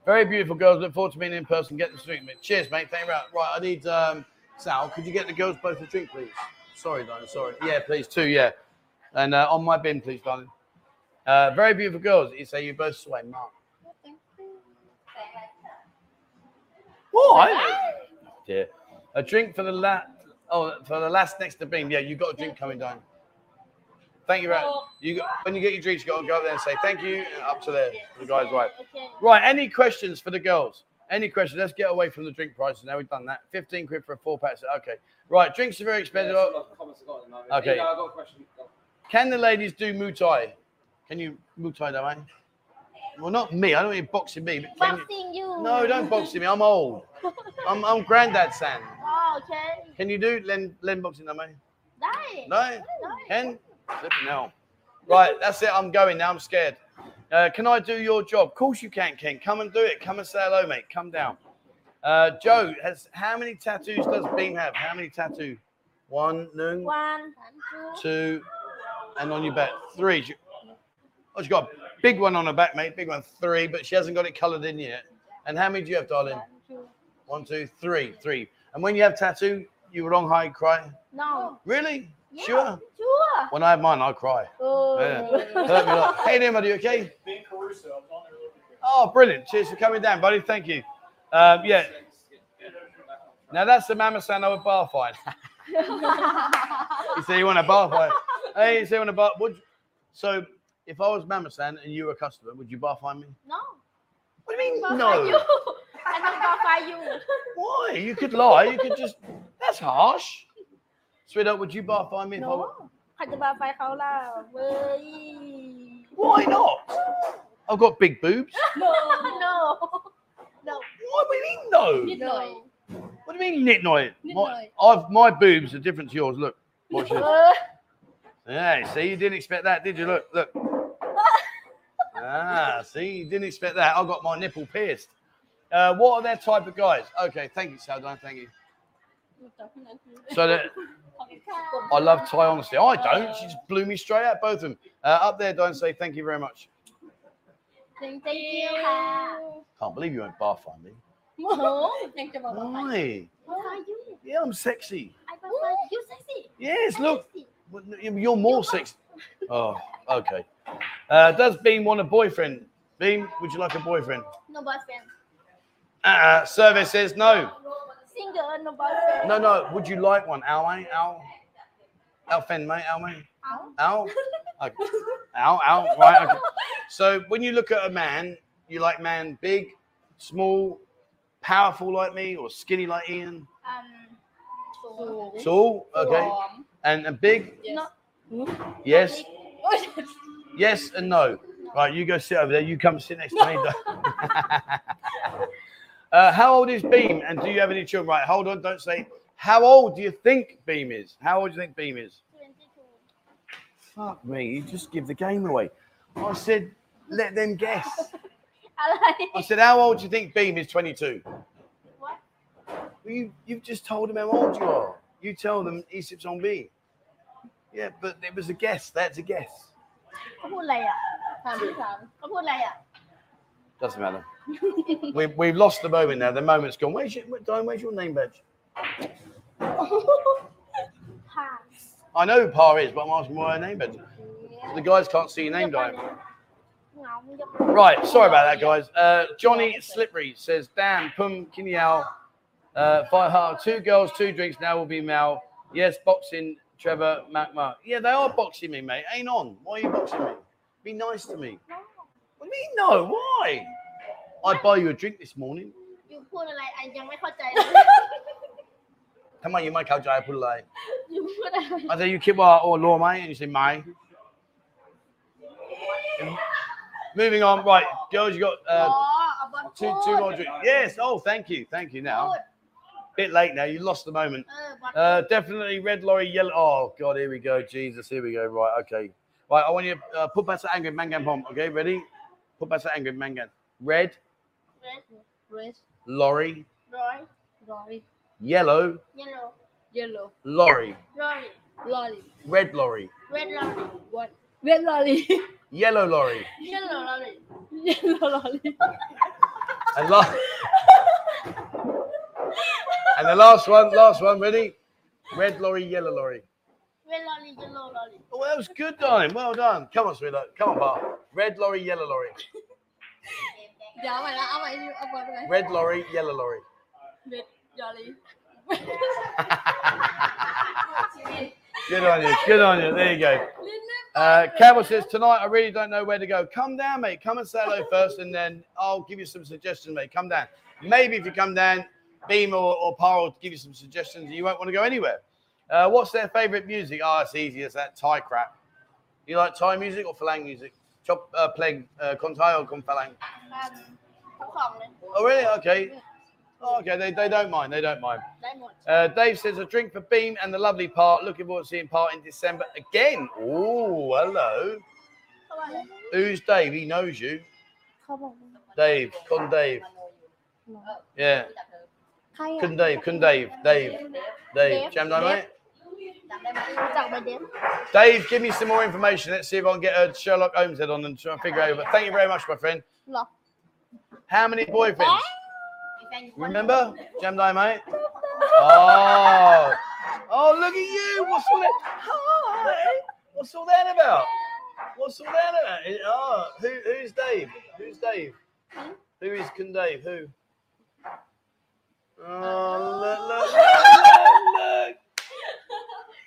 very beautiful girls. Look forward to meeting in person. Get the drink, mate. Cheers, mate. Thank you. Right, I need um, Sal. Could you get the girls both a drink, please? Sorry, darling. Sorry. Yeah, please, two. Yeah, and uh, on my bin, please, darling. Uh, very beautiful girls. You say you both sway, Mark. What? Dear. A drink for the la- Oh, for the last next to Beam. Yeah, you got a drink coming down. Thank you very much. You, when you get your drinks, you got to go up there and say thank you up to there. The guy's right. Right. Any questions for the girls? Any questions? Let's get away from the drink prices. Now we've done that. 15 quid for a four pack. Okay. Right. Drinks are very expensive. Yeah, okay. Yeah, question. Can the ladies do Muay Thai? Can you Muay Thai that way? Well, not me. I don't mean boxing me. But boxing you... you. No, don't boxing me. I'm old. I'm, I'm granddad Sam. Oh, okay. Can you do Len, Len boxing that way? No. No? No. Can? Flipping hell. Right, that's it. I'm going now. I'm scared. Uh, can I do your job? Of course you can, Ken. Come and do it. Come and say hello, mate. Come down. Uh, Joe, has how many tattoos does Beam have? How many tattoo? One, noon, วัน two, and on your back. Three. She- Oh, she's got a big one on her back, mate. Big one. Three, but she hasn't got it coloured in yet. And how many do you have, darling? One, two, three. Three. And when you have tattoo, you wrong high cry. no Really? Yeah. Sure. sure When I have mine, I cry. โอ้ Yeah. Hurt me a lot. Hey there, buddy. you Okay. Oh, brilliant. Cheers for coming down, buddy. Thank you. Um, yeah. Now that's the Mama San I would bar fine. you say you want a bar fine. Hey, you say you want a bar. Would so if I was Mama San and you were a customer, would you bar fine me? no What do you mean? bar you No. I don't bar find you Why? You could lie. You could just. That's harsh. Sweetheart, would you buy find me? No, I could buy how cola. Why not? I've got big boobs. No, no, no. What do you mean no? Midnight. What do you mean nitnoy? My, Midnight. I've my boobs are different to yours. Look, watch this. Yeah, see, you didn't expect that, did you? Look, look. ah, see, you didn't expect that. I got my nipple pierced. Uh, what are their type of guys? Okay, thank you, Saldana. Thank you. So that I love Ty honestly. I don't. She just blew me straight out, both of them. Uh, up there, don't say thank you very much. Thank you. Can't believe you went bar finally. No, thank you, Yeah, I'm sexy. You sexy. Yes, look. You're more sexy. Oh, okay. Uh, does Beam want a boyfriend? Beam, would you like a boyfriend? No boyfriend. Uh, uh survey says no anything to earn a. No, no. Would you like one? Al, mate? Al? Al fen, mate? Al, mate? Al? Al? Okay. Al, Al, right. Okay. So when you look at a man, you like man big, small, powerful like me, or skinny like Ian? Um, tall. Tall? Okay. And, and big? Yes. Yes. yes and no. Right, you go sit over there. You come sit next to me. Uh, how old is Beam? And do you have any children? Right, hold on, don't say. How old do you think Beam is? How old do you think Beam is? Twenty-two. Fuck me, you just give the game away. I said, let them guess. I said, how old do you think Beam is 22? What? Well, you, you've just told them how old you are. You tell them Egypt's on B. Yeah, but it was a guess. That's a guess. Doesn't matter. we've, we've lost the moment now. The moment's gone. Where's your, Diane, where's your name badge? I know who Par is, but I'm asking why her name badge. Yeah. The guys can't see your name, Diane. Right, sorry about that, guys. Uh, Johnny Slippery says, Dan, Pum, Kinyao, uh, Fire two girls, two drinks, now will be Mal. Yes, boxing, Trevor, Mac, Mark. Yeah, they are boxing me, mate. Ain't on. Why are you boxing me? Be nice to me. What do you mean, no? Why? I buy you a drink this morning. ยูพูดอะไรไอยังไม่เข้าใจเลย Come on, you might catch I put a lie. ยูพูดอะไร I say you keep what or law, mate, and you say my. Moving on, right, girls, you got อ๋อ uh, เอาบอลพู two ด two more drinks. Yes. Oh, thank you, thank you. พู Now, ด bit late now. You lost the moment. เออบอล Uh, definitely red lorry, yellow. Oh God, here we go. Jesus, here we go. Right, okay. Right, I want you to uh, put back to angry mangan bomb. Okay, ready? Put back to angry mangan. Red เร Red. Lorry. Roy. Lorry. Yellow. Yellow. Yellow. Lorry. Lorry. Lorry. Red lorry. Red lorry. What? Red lorry. Yellow lorry. Yellow lorry. Yellow lorry. and last. and the last one. Last one. Ready? Red lorry. Yellow lorry. Red lorry. Yellow lorry. Oh, that was good, darling. Well done. Come on, sweetheart. Come on, Bar. Red lorry. Yellow lorry. เดี๋ยวเอาใหม่ละเอาใหม่เอาบอลไป Red lorry, yellow lorry. เรดลอรี่ Good on you. Good on you. There you go. Uh, Campbell says tonight I really don't know where to go. Come down, mate. Come and say hello first, and then I'll give you some suggestions, mate. Come down. Maybe if you come down, Beam or, or Par will give you some suggestions. You won't want to go anywhere. Uh, what's their favourite music? Oh, it's easy. It's that Thai crap. You like Thai music or Falang music? Chop, uh, playing uh, con Thai or con Falang? ทั้งสองเลย Oh, really? Okay. Oh, okay. They, they don't mind. They don't mind. ได้หมด Uh, Dave says a drink for Beam and the lovely part. Looking forward to seeing part in December again. Oh, hello. เขาว่าอะไร Who's Dave? He knows you. เขาบอก Dave. Con Dave. Yeah. ใครอ่ะ Con Dave. Con Dave. Dave. Dave. Jam Dynamite. รู้จักไหมเดฟ Dave, give me some more information. Let's see if I can get a Sherlock Holmes head on and try and figure out. But thank you very much, my friend. How many boyfriends? Remember, gem day, mate. Oh, oh, look at you. What's all that? Hi. What's all that about? What's all that about? Oh, who, who's Dave? Who's Dave? Who is Can Dave? Who? Oh, look, look, look. look.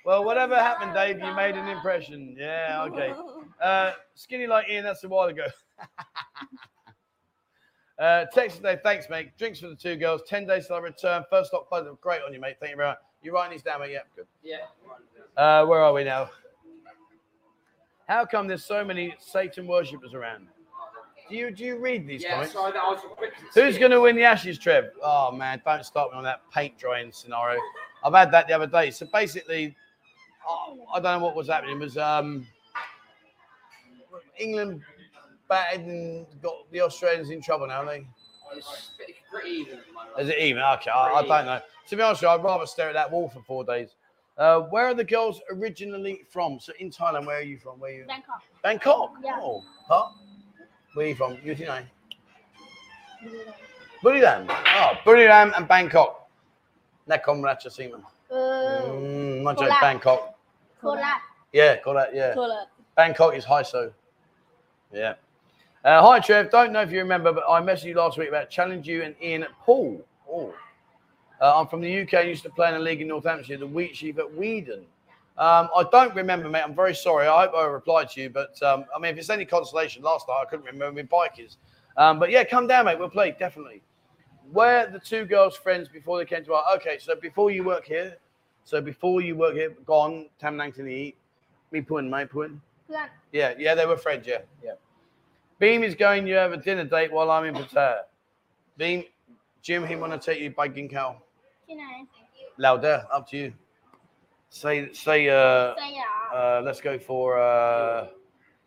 Well, whatever happened, Dave, you made an impression. Yeah, okay. Uh, skinny like Ian, that's a while ago. uh, Texas Dave, thanks, mate. Drinks for the two girls. 10 days till I return. First stop, close. Great on you, mate. Thank you very much. You writing these down, mate? Yeah, good. Yeah. Uh, where are we now? How come there's so many Satan worshippers around? Do you do you read these Yeah, comments? so I was Who's going to win the Ashes, Trev? Oh man, don't start me on that paint drying scenario. I've had that the other day. So basically, oh, I don't know what was happening. It was um, England batted and got the Australians in trouble now, they? It's pretty even. Is it even? Okay, I, I, don't know. To be honest, I'd rather stare at that wall for four days. Uh, where are the girls originally from? So in Thailand, where are you from? Where you? Bangkok. Bangkok. Yeah. Oh, huh? Where are you from? You know. Buriram. Oh, Buriram and Bangkok. Nakhon Ratchasima. Uh, mm, not just Bangkok. Kolat. Yeah, Kolat. Yeah. Kolat. Bangkok is HISO. Yeah. Uh, hi, Trev. Don't know if you remember, but I messaged you last week about challenge you and Ian at Pool. Oh. Uh, I'm from the UK. I used to play in a league in Northamptonshire, the Wheatsheaf at Weedon. Um, I don't remember, mate. I'm very sorry. I hope I replied to you, but um, I mean, if it's any consolation, last night I couldn't remember my bikers. Um, but yeah, come down, mate. We'll play definitely. Where the two girls' friends before they came to our? Okay, so before you work here, so before you work here, gone, Tam Nang Tini, me in my put Yeah. yeah, yeah, they were friends, yeah, yeah. Beam is going, you have a dinner date while I'm in Pattaya. Beam, Jim, he want to take you by Ginkgo. You know. Louder, up to you. Say, say, uh, say uh let's go for, uh,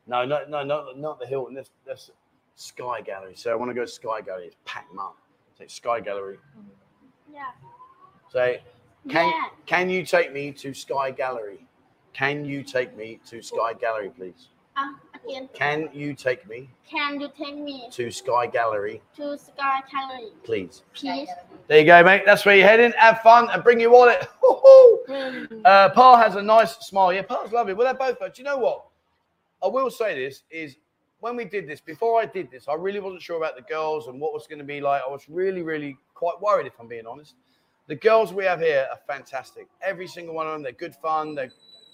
no, no, no, no, not the Hilton, this, this Sky Gallery. So I want to go Sky Gallery, it's packed up. Say Sky Gallery. Yeah. Say, can, Yeah. can you take me to Sky Gallery? Can you take me to Sky Gallery, please? อ่ะ again Can you take me can you take me to Sky Gallery, to Sky Gallery please? please There you go, mate. That's where you're heading. Have fun and bring your wallet. Uh, Pa has a nice smile. Yeah, Pa's lovely. Well, they're both. But do you know what? I will say this is when we did this, before I did this, I really wasn't sure about the girls and what was going to be like. I was really, really quite worried, if I'm being honest. The girls we have here are fantastic. Every single one of them, they're good fun. They,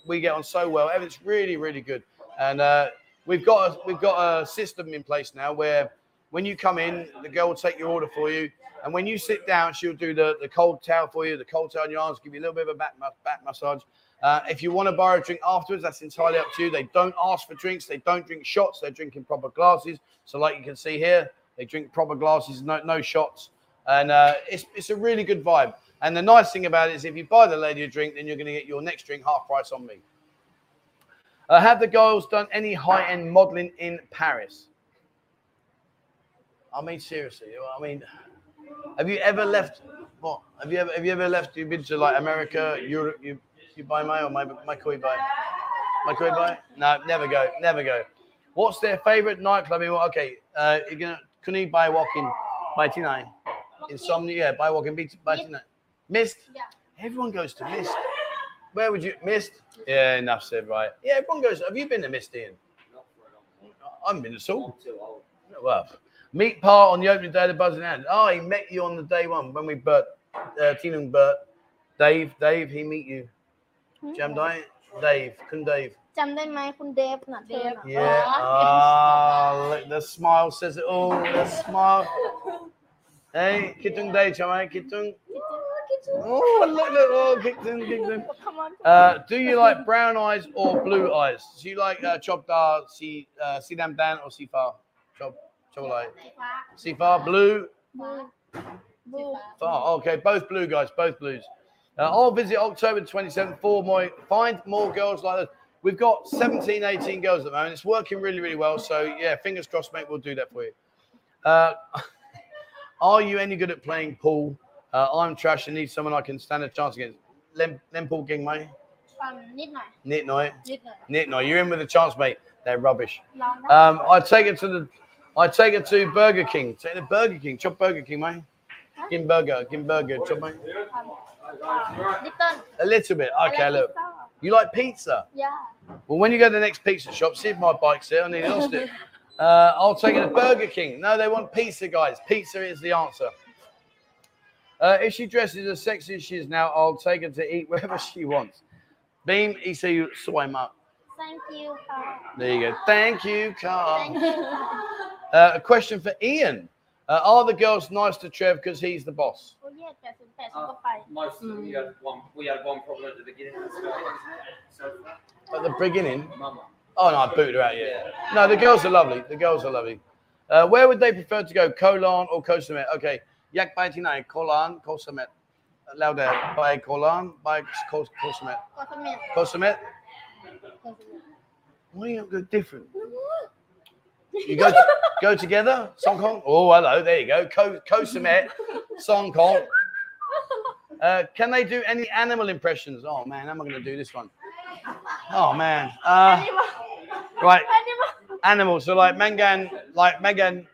we get on so well. Everything's really, really good. And uh, we've got a, we've got a system in place now where when you come in, the girl will take your order for you. And when you sit down, she'll do the, the cold towel for you, the cold towel on your arms, give you a little bit of a back, back massage. Uh, if you want to borrow a drink afterwards, that's entirely up to you. They don't ask for drinks. They don't drink shots. They're drinking proper glasses. So, like you can see here, they drink proper glasses, no, no shots. And uh, it's, it's a really good vibe. And the nice thing about it is if you buy the lady a drink, then you're going to get your next drink half price on me. Uh, have the girls done any high end modeling in Paris? I mean, seriously. I mean, have you ever left? What have you ever have you ever left? You've been to like America, Europe. You you buy my or my my koi buy? My koi buy? No, never go, never go. What's their favorite nightclub? Okay, uh, you're gonna walking by tonight? Insomnia, yeah, buy walking beat by tonight. Mist. Yeah. Everyone goes to Mist. Where would you Mist? Yeah, enough said. Right. Yeah, everyone goes. Have you been to Mist, Ian? I haven't been to Saul. Well, meet Pa on the opening day of the Buzzing Hand. Oh, he met you on the day one when we Bert, uh, Tina and Bert. Dave, Dave, he meet you. Jam Day, Dave, couldn't Dave. จำได้ไหมคุณเดฟน่ะเดฟ Yeah. Ah, look, the smile says it all. The smile. Hey, kitchen day, Chama, kitung. Oh, look, look, oh, kitchen, kitchen. Uh, do you like brown eyes or blue eyes? Do you like uh, chop dar, si, uh, si dam dan or si far? Chop, chop like. Si far, blue? Blue. Oh, okay, both blue guys, both blues. Uh, I'll visit October 27th for my find more girls like this. We've got 17, 18 girls at the moment. It's working really, really well. So, yeah, fingers crossed, mate, we'll do that for you. Uh, Are you any good at playing pool? Uh, I'm trash and need someone I can stand a chance against. Lem, lem pool king, mate. Um, midnight. night. Midnight. night. You're in with a chance, mate. They're rubbish. No, um, I take it to the, I take it to Burger King. Take the Burger King. Chop Burger King, mate. Huh? gim burger, chop, mate. Um, a little bit. Okay, like look. Pizza. You like pizza? Yeah. Well, when you go to the next pizza shop, see if my bike's there. I need to it. Uh, I'll take it to Burger King. No, they want pizza, guys. Pizza is the answer. Uh, if she dresses as sexy as she is now, I'll take her to eat wherever she wants. Beam, ECU, swim up. Thank you, Carl. There you go. Thank you, Carl. Thank you. Uh, a question for Ian. Uh, are the girls nice to Trev because he's the boss? Well, yeah, that's the best. Uh, most of them, mm. you had one, we had one problem at the beginning. So, so, at the beginning? Mama. Oh no, I booted her out. Yeah. No, the girls are lovely. The girls are lovely. Uh, where would they prefer to go, Koh Larn or Koh Okay, Yak ninety nine, Tinai, Koh Larn, Koh Louder, by Koh Larn by Koh Samet. Why are you go different? You go go together, Songkong. Oh, hello, there you go. Koh, Song Kong. Songkong. Uh, can they do any animal impressions? Oh man, am I going to do this one? Oh man. Uh, animal. Right. Animal. Animals. So like Mangan, like Megan,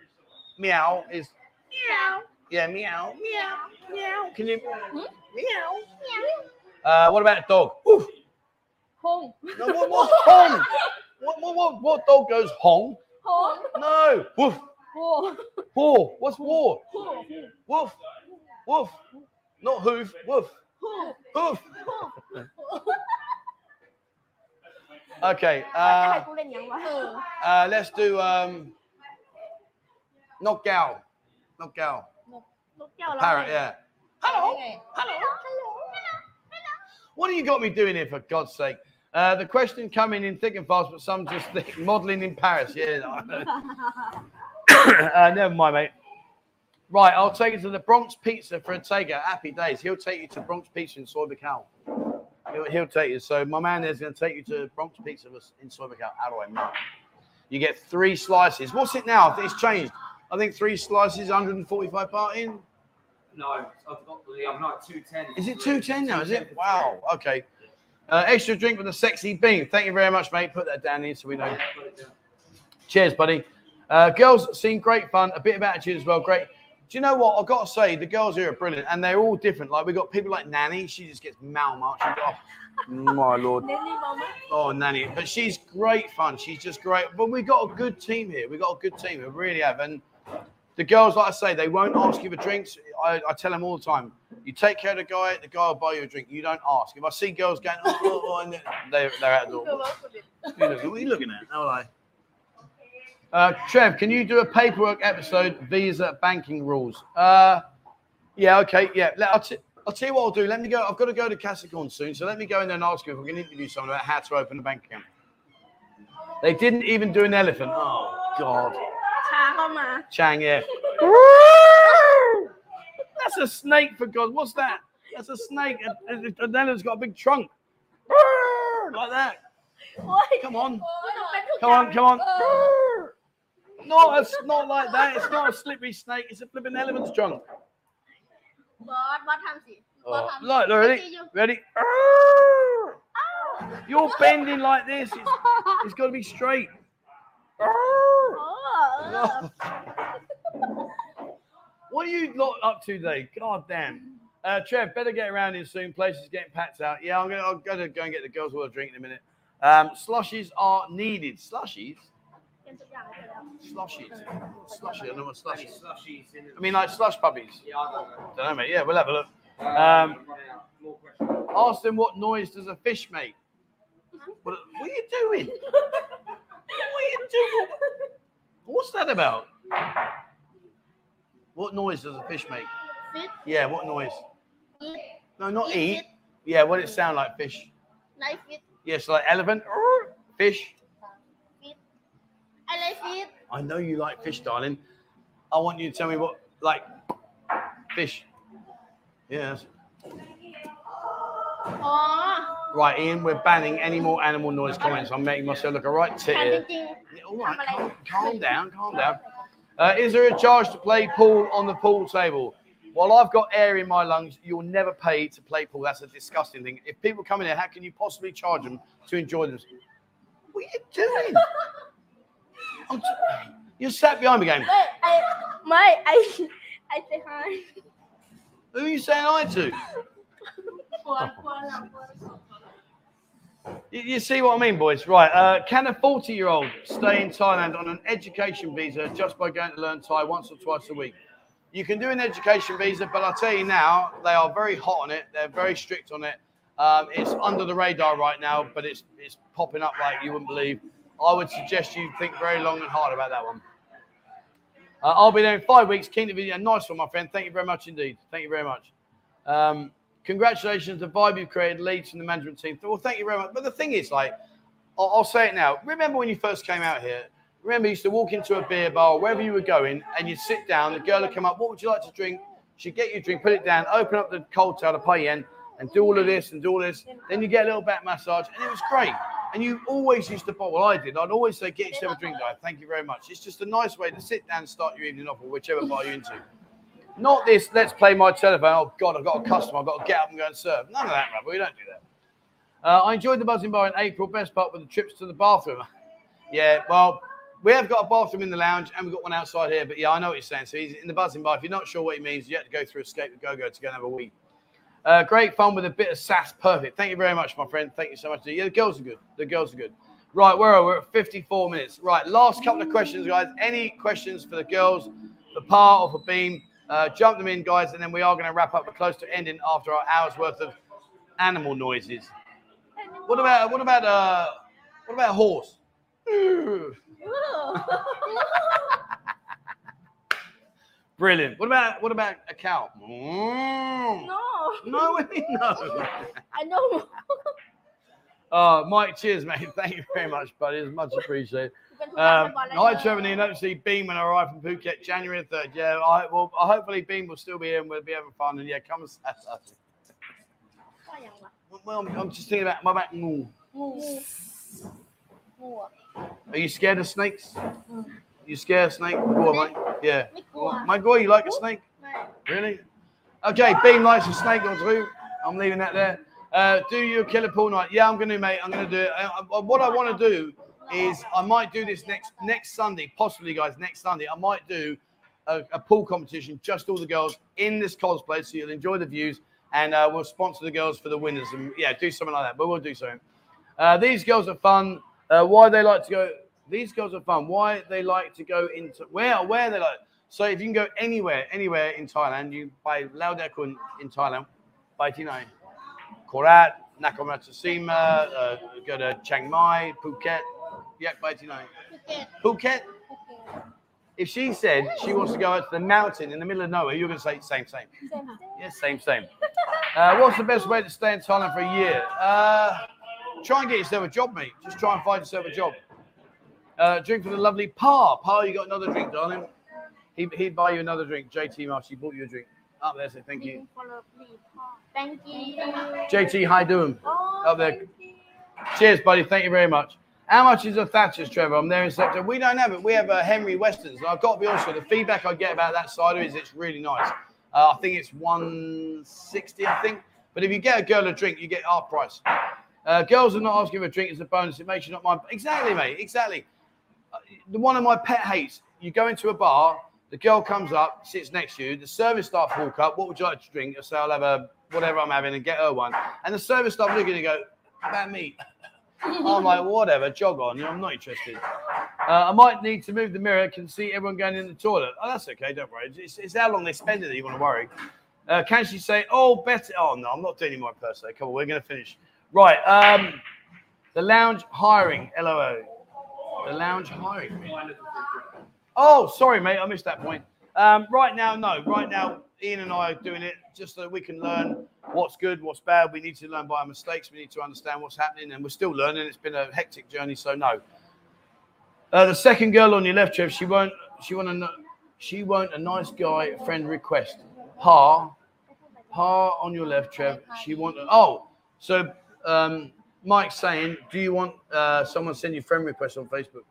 meow is. Meow. Yeah, meow. Meow. Meow. Can you? Hmm? Meow. Meow. Uh, what about dog? Oof. Hong. No, what, hong? what, what, what, what dog goes hong? Hong. No. Woof. War. War. What's war? War. Woof. Woof. Not hoof. Woof. Hoof. Okay. Uh, uh, let's do um, knock out. Knock out. Parrot, yeah. Hello, hello, hello. hello. What have you got me doing here, for God's sake? Uh, the question coming in thick and fast, but some just think modelling in Paris. Yeah. uh, never mind, mate. Right, I'll take you to the Bronx Pizza for a takeout. Happy days. He'll take you to Bronx Pizza in Soy Cow. He'll, he'll take you. So my man there's going to take you to Bronx Pizza in do I know? You get three slices. What's it now? I think it's changed. I think three slices, 145 part in. No, I've got the I'm like two ten. Is it 210 now? Is it? Wow. Okay. Uh, extra drink with a sexy bean. Thank you very much, mate. Put that down here so we know. Cheers, buddy. Uh, girls seem great fun. A bit of attitude as well. Great. Do you know what? I've got to say, the girls here are brilliant and they're all different. Like, we've got people like Nanny. She just gets malmarched. Oh, my lord. Nanny mama. Oh, Nanny. But she's great fun. She's just great. But we've got a good team here. We've got a good team. We really have. And the girls, like I say, they won't ask you for drinks. I, I tell them all the time. You take care of the guy, the guy will buy you a drink. You don't ask. If I see girls going, oh, oh, oh, and they're, they're out the door. What are you looking at? How are they? Uh, Trev, can you do a paperwork episode, visa banking rules? Uh, yeah, okay, yeah. Let, I'll, t- I'll tell you what I'll do. Let me go. I've got to go to Kasikorn soon, so let me go in there and ask him if we can interview someone about how to open a bank account. They didn't even do an elephant. Oh God. Chang, Chang yeah. That's a snake for God. What's that? That's a snake. and then it's got a big trunk. Like that. Come on. Come on. Come on. No, it's not like that. It's not a slippery snake. It's a flipping elephant's trunk. What? what happens? Oh. Like, ready? Ready? Oh. You're bending like this. It's, it's got to be straight. Oh. What are you lot up to today? God damn. Uh, Trev, better get around here soon. Place is getting packed out. Yeah, I'm gonna, I'm gonna go and get the girls' water drink in a minute. Um, slushies are needed. Slushies? Slushies. Slushy. I don't know what slush. I mean, like slush puppies. Yeah, I don't know. Don't know, mate. Yeah, we'll have a look. Uh, um, ask them what noise does a fish make. What, what are you doing? what are you doing? What's that about? What noise does a fish make? Yeah, what noise? No, not eat. Yeah, what it sound like, fish? Like it. Yes, like elephant, fish. I like. I know you like fish, darling. I want you to tell me what, like, fish. Yes. Oh. Right, Ian, we're banning any more animal noise comments. I'm making myself look a right tit here. All right, calm, calm down, calm down. Uh, is there a charge to play pool on the pool table? While I've got air in my lungs, you'll never pay to play pool. That's a disgusting thing. If people come in here, how can you possibly charge them to enjoy this? What are you doing? You sat behind me again. I, my, I, I say hi. Who are you saying hi to? You, you see what I mean, boys? Right. Uh, can a 40 year old stay in Thailand on an education visa just by going to learn Thai once or twice a week? You can do an education visa, but I'll tell you now, they are very hot on it. They're very strict on it. Um, it's under the radar right now, but it's, it's popping up like you wouldn't believe. I would suggest you think very long and hard about that one. Uh, I'll be there in five weeks. Keen to be a nice one, my friend. Thank you very much indeed. Thank you very much. Um, congratulations, the vibe you've created leads from the management team. Well, thank you very much. But the thing is, like, I'll, I'll say it now. Remember when you first came out here? Remember, you used to walk into a beer bar, wherever you were going, and you'd sit down. The girl would come up. What would you like to drink? She'd get you a drink, put it down, open up the cold towel, the pay yen, and do all of this and do all this. Then you get a little back massage, and it was great. And you always used to. Well, I did. I'd always say, "Get yourself a drink, guy. Thank you very much." It's just a nice way to sit down and start your evening off, or whichever bar you're into. Not this. Let's play my telephone. Oh God, I've got a customer. I've got to get up and go and serve. None of that, rubber. We don't do that. Uh, I enjoyed the buzzing bar in April. Best part with the trips to the bathroom. yeah, well, we have got a bathroom in the lounge and we've got one outside here. But yeah, I know what you're saying. So he's in the buzzing bar. If you're not sure what he means, you have to go through Escape the Go Go to go and have a wee. Uh, great fun with a bit of sass. Perfect. Thank you very much, my friend. Thank you so much. Yeah, the girls are good. The girls are good. Right, where are we? We're at 54 minutes. Right, last couple of questions, guys. Any questions for the girls, for Pa or for Beam? Uh, jump them in, guys, and then we are going to wrap up. We're close to ending after our hour's worth of animal noises. What about what about uh what about a horse? Brilliant. What about what about a cow? Mm. No. No, I no. I know. Oh, Mike, cheers, mate. Thank you very much, buddy. It's much appreciated. Um, hi, Trevor. You don't see Beam when I arrive from Phuket, January third. Yeah, I well, I, hopefully Beam will still be here and we'll be having fun. And yeah, come and see us. Well, I'm just thinking about my back. Are you scared of snakes? Mm. You scare a snake? Go on, mate. Yeah. My boy, you like a snake? Really? Okay, Beam likes a snake on two. I'm leaving that there. Uh, do you kill a pool night? Yeah, I'm going to, mate. I'm going to do it. I, I, what I want to do is I might do this next next Sunday, possibly, guys. Next Sunday, I might do a, a pool competition, just all the girls in this cosplay, so you'll enjoy the views, and uh, we'll sponsor the girls for the winners, and yeah, do something like that. But we'll do something. Uh, these girls are fun. Uh, why they like to go? These girls are fun. Why they like to go into where where they like. So if you can go anywhere, anywhere in Thailand, you buy Lao Kun in Thailand, buy Tinai, Korat, Nakhon Ratchasima, uh, go to Chiang Mai, Phuket, yeah, buy Tinai. Phuket. Phuket. If she said she wants to go out to the mountain in the middle of nowhere, you're going to say same, same. same. Yes, same, same. Uh, what's the best way to stay in Thailand for a year? Uh, try and get yourself a job, mate. Just try and find yourself a job. Uh, drink for the lovely Pa. Pa, you got another drink, darling. He, he'd buy you another drink. JT Marsh, he bought you a drink. Up there, say thank you. thank you JT, how you doing? oh Up there. Cheers, buddy. Thank you very much. How much is a Thatcher's, Trevor? I'm there in September. We don't have it. We have a Henry Westons. And I've got to be honest with you, the feedback I get about that cider is it's really nice. Uh, I think it's 160, I think. But if you get a girl a drink, you get our price. Uh, girls are not asking for a drink as a bonus. It makes you not mind. Exactly, mate. Exactly. The one of my pet hates. You go into a bar, the girl comes up, sits next to you, the service staff walk up. What would you like to drink? I say, I'll have a whatever I'm having and get her one. And the service staff look at you go, "How about me? I'm like, whatever, jog on. You know, I'm not interested. Uh, I might need to move the mirror. Can see everyone going in the toilet. Oh, that's okay. Don't worry. It's, it's how long they spend it that you want to worry. Uh, can she say, oh, better? Oh, no, I'm not doing any more impersonate. Come on, we're going to finish. Right. Um, the lounge hiring, LOO. The lounge hiring. Oh, sorry, mate. I missed that point. Um, right now, no. Right now, Ian and I are doing it just so we can learn what's good, what's bad. We need to learn by our mistakes. We need to understand what's happening, and we're still learning. It's been a hectic journey, so no. Uh, the second girl on your left, Trev, she won't. She won't. A, she won't. A nice guy friend request. Pa, pa on your left, Trev. She want. Oh, so um, Mike's saying, do you want uh, someone send you friend request on Facebook?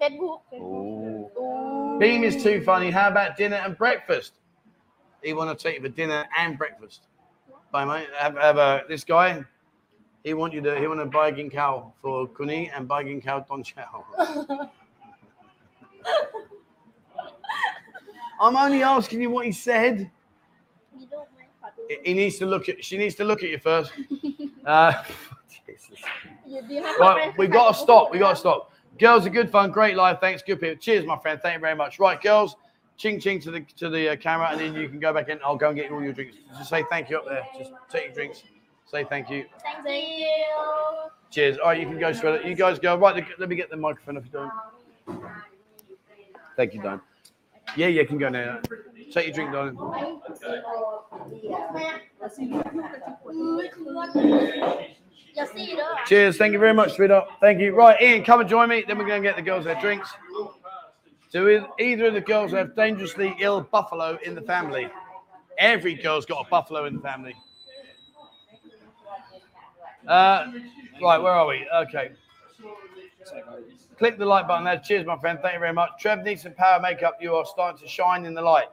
Facebook. Ooh. Beam is too funny. How about dinner and breakfast? He want to take you for dinner and breakfast. Bye, mate. Have, have uh, this guy. He want you to. He want to buy a cow for Kuni and buy a cow Don Chow. I'm only asking you what he said. He needs to look at. She needs to look at you first. Uh, Right, we got to stop. We got to stop. Girls are good fun, great life. Thanks, good people. Cheers, my friend. Thank you very much. Right, girls, ching ching to the to the uh, camera, and then you can go back in. I'll go and get all your drinks. Just say thank you up there. Just take your drinks. Say thank you. Thanks, you. Cheers. All right, you can go through it. You guys go. Right, let me get the microphone if you don't. Thank you, Don. Yeah, yeah, you can go now. Take your drink, Don. Okay. Cheers. Thank you very much, sweetheart. Thank you. Right, Ian, come and join me. Then we're going to get the girls their drinks. Do either of the girls have dangerously ill buffalo in the family? Every girl's got a buffalo in the family. Uh, right, where are we? Okay. Click the like button there. Cheers, my friend. Thank you very much. Trev needs some power makeup. You are starting to shine in the light.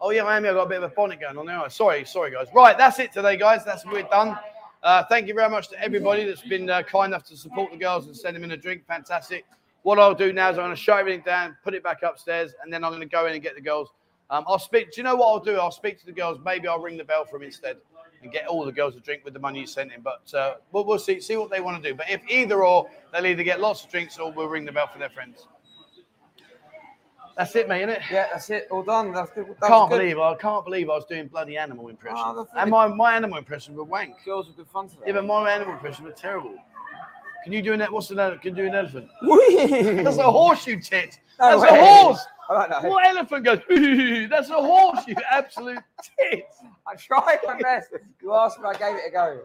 Oh, yeah, Amy, I've got a bit of a bonnet going on there. Sorry, sorry, guys. Right, that's it today, guys. That's we're done. Uh, thank you very much to everybody that's been uh, kind enough to support the girls and send them in a drink. Fantastic. What I'll do now is I'm going to shut everything down, put it back upstairs, and then I'm going to go in and get the girls. Um, I'll speak. Do you know what I'll do? I'll speak to the girls. Maybe I'll ring the bell for them instead and get all the girls a drink with the money you sent in. But uh, we'll, we'll see see what they want to do. But if either or, they'll either get lots of drinks or we'll ring the bell for their friends. That's it, mate, isn't it? Yeah, that's it. All done. That's good. That I can't believe I can't believe I was doing bloody animal impressions. Oh, and my, my animal impressions were wank. Girls were good fun today. Yeah, but my animal impressions were terrible. Can you do an what's an ele- can you do an elephant? That's a horseshoe tit. No That's a horse. I don't know. What elephant goes? That's a horse, you absolute tit. I tried my best. You asked me, I gave it a go.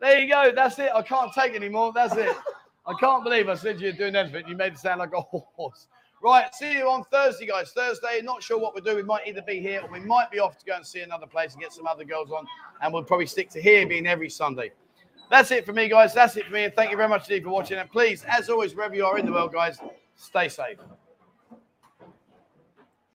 There you go. That's it. I can't take anymore. That's it. I can't believe I said you're doing anything. You made it sound like a horse. Right, see you on Thursday, guys. Thursday, not sure what we'll do. We might either be here or we might be off to go and see another place and get some other girls on. And we'll probably stick to here being every Sunday. That's it for me, guys. That's it for me. And thank you very much indeed for watching. And please, as always, wherever you are in the world, guys, stay safe.